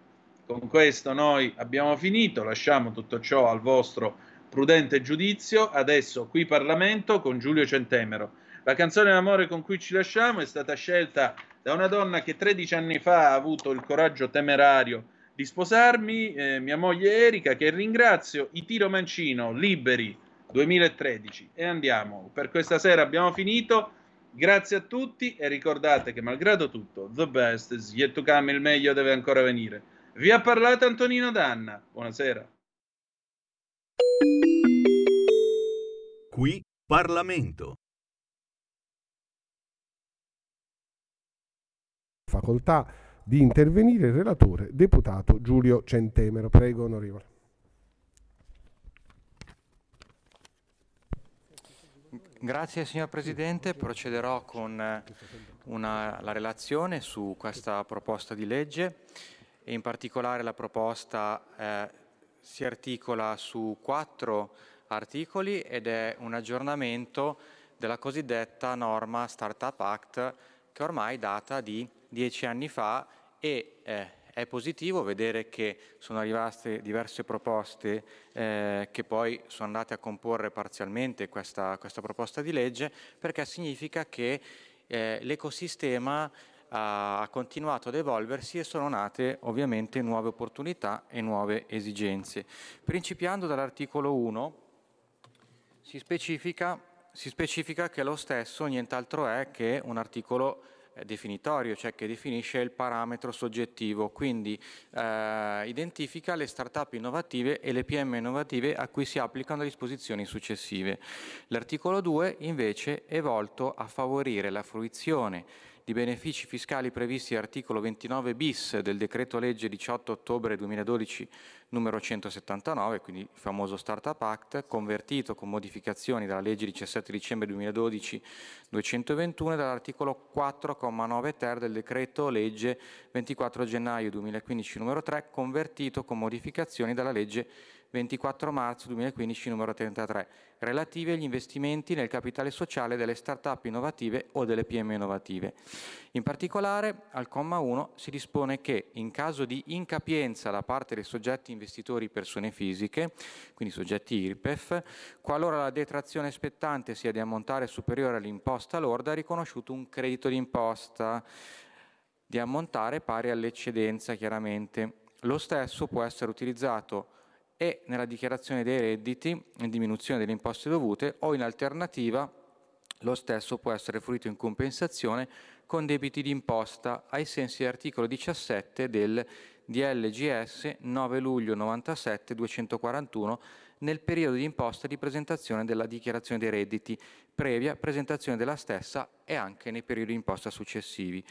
Con questo noi abbiamo finito, lasciamo tutto ciò al vostro prudente giudizio. Adesso qui Parlamento con Giulio Centemero. La canzone d'amore con cui ci lasciamo è stata scelta da una donna che 13 anni fa ha avuto il coraggio temerario di sposarmi, eh, mia moglie Erika, che ringrazio, i Tiro Mancino, liberi 2013. E andiamo, per questa sera abbiamo finito. Grazie a tutti e ricordate che malgrado tutto, the best is yet to come, il meglio deve ancora venire. Vi ha parlato Antonino Danna. Buonasera. Qui Parlamento. Facoltà di intervenire il relatore deputato Giulio Centemero. Prego, onorevole. Grazie signor Presidente, procederò con eh, una, la relazione su questa proposta di legge. E in particolare la proposta eh, si articola su quattro articoli ed è un aggiornamento della cosiddetta norma Startup Act che ormai data di dieci anni fa e eh, è positivo vedere che sono arrivate diverse proposte eh, che poi sono andate a comporre parzialmente questa, questa proposta di legge perché significa che eh, l'ecosistema ha continuato ad evolversi e sono nate ovviamente nuove opportunità e nuove esigenze. Principiando dall'articolo 1 si specifica, si specifica che lo stesso nient'altro è che un articolo definitorio, cioè che definisce il parametro soggettivo, quindi eh, identifica le start-up innovative e le PM innovative a cui si applicano le disposizioni successive. L'articolo 2 invece è volto a favorire la fruizione di benefici fiscali previsti all'articolo 29 bis del decreto legge 18 ottobre 2012 numero 179, quindi il famoso Startup Act, convertito con modificazioni dalla legge 17 dicembre 2012 221 e dall'articolo 4,9 ter del decreto legge 24 gennaio 2015 numero 3, convertito con modificazioni dalla legge 24 marzo 2015 numero 33, relativi agli investimenti nel capitale sociale delle start-up innovative o delle PM innovative. In particolare, al comma 1 si dispone che in caso di incapienza da parte dei soggetti investitori persone fisiche, quindi soggetti IRPEF, qualora la detrazione spettante sia di ammontare superiore all'imposta lorda, è riconosciuto un credito d'imposta di ammontare pari all'eccedenza chiaramente. Lo stesso può essere utilizzato e nella dichiarazione dei redditi in diminuzione delle imposte dovute o in alternativa lo stesso può essere fruito in compensazione con debiti d'imposta ai sensi dell'articolo 17 del DLGS 9 luglio 97 241 nel periodo di imposta di presentazione della dichiarazione dei redditi, previa presentazione della stessa e anche nei periodi di imposta successivi.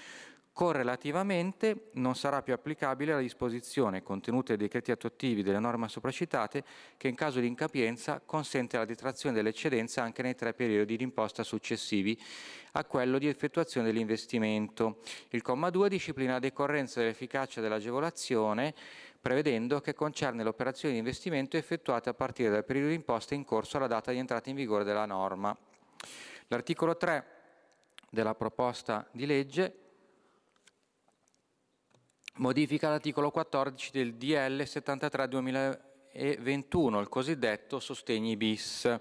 Correlativamente non sarà più applicabile la disposizione contenuta nei decreti attuativi delle norme sopracitate che in caso di incapienza consente la detrazione dell'eccedenza anche nei tre periodi di imposta successivi a quello di effettuazione dell'investimento. Il comma 2 disciplina la decorrenza dell'efficacia dell'agevolazione prevedendo che concerne l'operazione di investimento effettuata a partire dal periodo di imposta in corso alla data di entrata in vigore della norma. L'articolo 3 della proposta di legge modifica l'articolo 14 del DL 73 2021, il cosiddetto sostegni bis,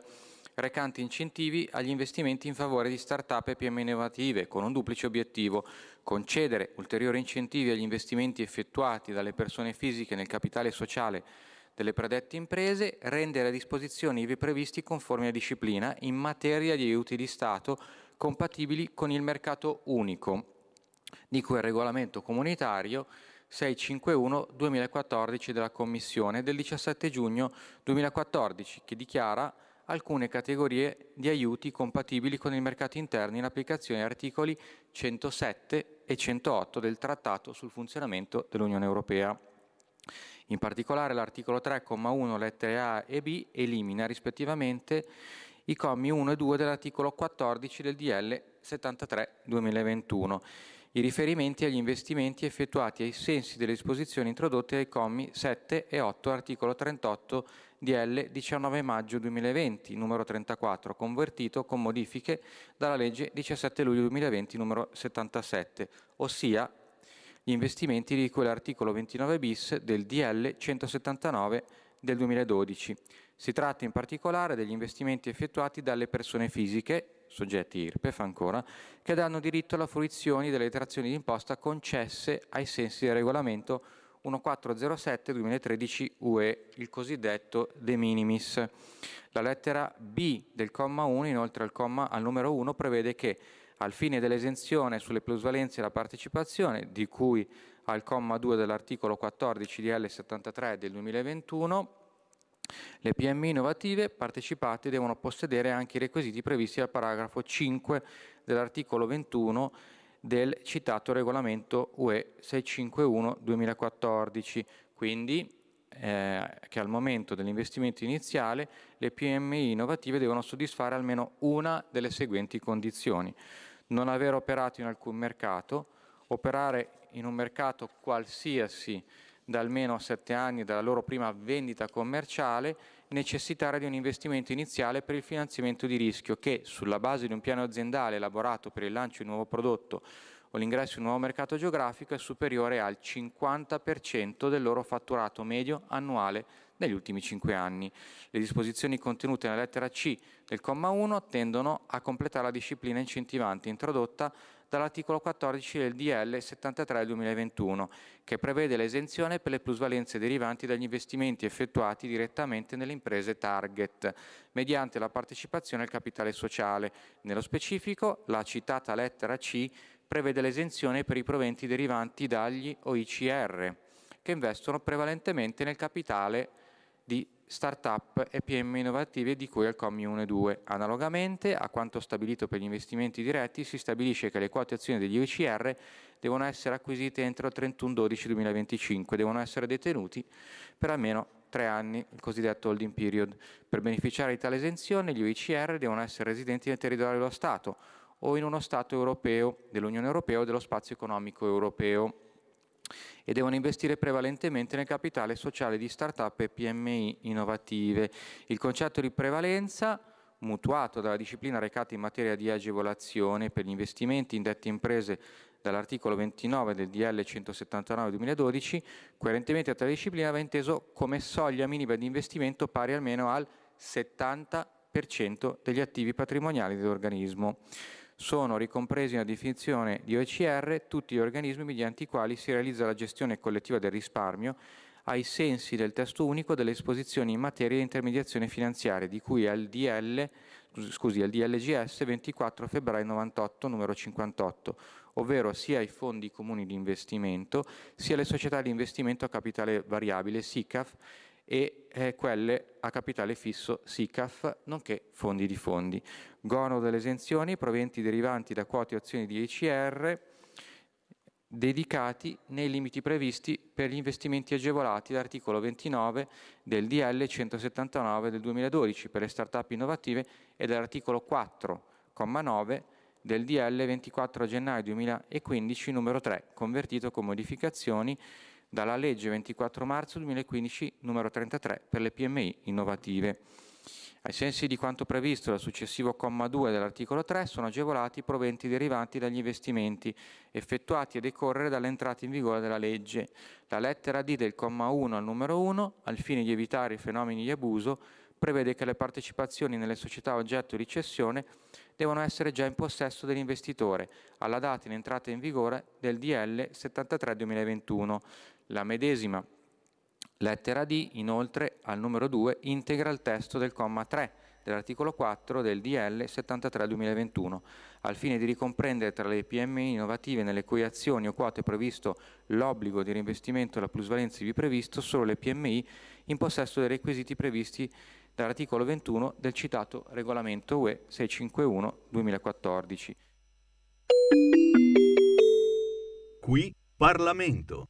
recante incentivi agli investimenti in favore di start-up e PM innovative, con un duplice obiettivo, concedere ulteriori incentivi agli investimenti effettuati dalle persone fisiche nel capitale sociale delle predette imprese, rendere a disposizione ivi previsti conformi a disciplina in materia di aiuti di Stato compatibili con il mercato unico, di cui il regolamento comunitario 651-2014 della Commissione del 17 giugno 2014 che dichiara alcune categorie di aiuti compatibili con il mercato interno in applicazione agli articoli 107 e 108 del Trattato sul funzionamento dell'Unione Europea. In particolare l'articolo 3,1 lettere A e B elimina rispettivamente i commi 1 e 2 dell'articolo 14 del DL 73-2021, i riferimenti agli investimenti effettuati ai sensi delle disposizioni introdotte ai commi 7 e 8 articolo 38 DL 19 maggio 2020 numero 34 convertito con modifiche dalla legge 17 luglio 2020 numero 77, ossia gli investimenti di cui l'articolo 29 bis del DL 179 del 2012. Si tratta in particolare degli investimenti effettuati dalle persone fisiche, soggetti IRPEF ancora, che danno diritto alla fruizione delle detrazioni d'imposta concesse ai sensi del regolamento 1407-2013 UE, il cosiddetto de minimis. La lettera B del comma 1, inoltre al, comma, al numero 1, prevede che al fine dell'esenzione sulle plusvalenze e la partecipazione, di cui al comma 2 dell'articolo 14 di L73 del 2021, le PMI innovative partecipate devono possedere anche i requisiti previsti al paragrafo 5 dell'articolo 21 del citato regolamento UE 651-2014, quindi eh, che al momento dell'investimento iniziale le PMI innovative devono soddisfare almeno una delle seguenti condizioni. Non aver operato in alcun mercato, operare in un mercato qualsiasi da almeno sette anni dalla loro prima vendita commerciale, necessitare di un investimento iniziale per il finanziamento di rischio che, sulla base di un piano aziendale elaborato per il lancio di un nuovo prodotto o l'ingresso in un nuovo mercato geografico, è superiore al 50% del loro fatturato medio annuale negli ultimi cinque anni. Le disposizioni contenute nella lettera C del comma 1 tendono a completare la disciplina incentivante introdotta dall'articolo 14 del DL 73 2021, che prevede l'esenzione per le plusvalenze derivanti dagli investimenti effettuati direttamente nelle imprese target, mediante la partecipazione al capitale sociale. Nello specifico, la citata lettera C prevede l'esenzione per i proventi derivanti dagli OICR, che investono prevalentemente nel capitale di start-up e PM innovative di cui al commi 1 e 2. Analogamente a quanto stabilito per gli investimenti diretti, si stabilisce che le quote azioni degli OICR devono essere acquisite entro il 31-12-2025 e devono essere detenuti per almeno tre anni, il cosiddetto holding period. Per beneficiare di tale esenzione, gli OICR devono essere residenti nel territorio dello Stato o in uno Stato europeo, dell'Unione Europea o dello spazio economico europeo e devono investire prevalentemente nel capitale sociale di start-up e PMI innovative. Il concetto di prevalenza mutuato dalla disciplina recata in materia di agevolazione per gli investimenti in dette imprese dall'articolo 29 del DL 179-2012, coerentemente a tale disciplina va inteso come soglia minima di investimento pari almeno al 70% degli attivi patrimoniali dell'organismo sono ricompresi nella definizione di OECR tutti gli organismi mediante i quali si realizza la gestione collettiva del risparmio ai sensi del testo unico delle esposizioni in materia di intermediazione finanziaria di cui al DL, scusi, al DLGS 24 febbraio 98 numero 58, ovvero sia i fondi comuni di investimento sia le società di investimento a capitale variabile SICAF e eh, quelle a capitale fisso SICAF, nonché fondi di fondi. Gono delle esenzioni proventi derivanti da quote e azioni di ECR dedicati nei limiti previsti per gli investimenti agevolati dall'articolo 29 del DL 179 del 2012 per le start-up innovative e dall'articolo 4,9 del DL 24 gennaio 2015 numero 3, convertito con modificazioni dalla legge 24 marzo 2015 numero 33 per le PMI innovative. Ai sensi di quanto previsto dal successivo comma 2 dell'articolo 3 sono agevolati i proventi derivanti dagli investimenti effettuati a decorrere dall'entrata in vigore della legge. La lettera D del comma 1 al numero 1, al fine di evitare i fenomeni di abuso, prevede che le partecipazioni nelle società oggetto di cessione devono essere già in possesso dell'investitore alla data in entrata in vigore del DL 73-2021. La medesima lettera D, inoltre, al numero 2, integra il testo del comma 3 dell'articolo 4 del DL 73-2021, al fine di ricomprendere tra le PMI innovative nelle cui azioni o quote previsto l'obbligo di reinvestimento della plusvalenza ivi previsto solo le PMI in possesso dei requisiti previsti dall'articolo 21 del citato regolamento UE 651-2014. Qui Parlamento.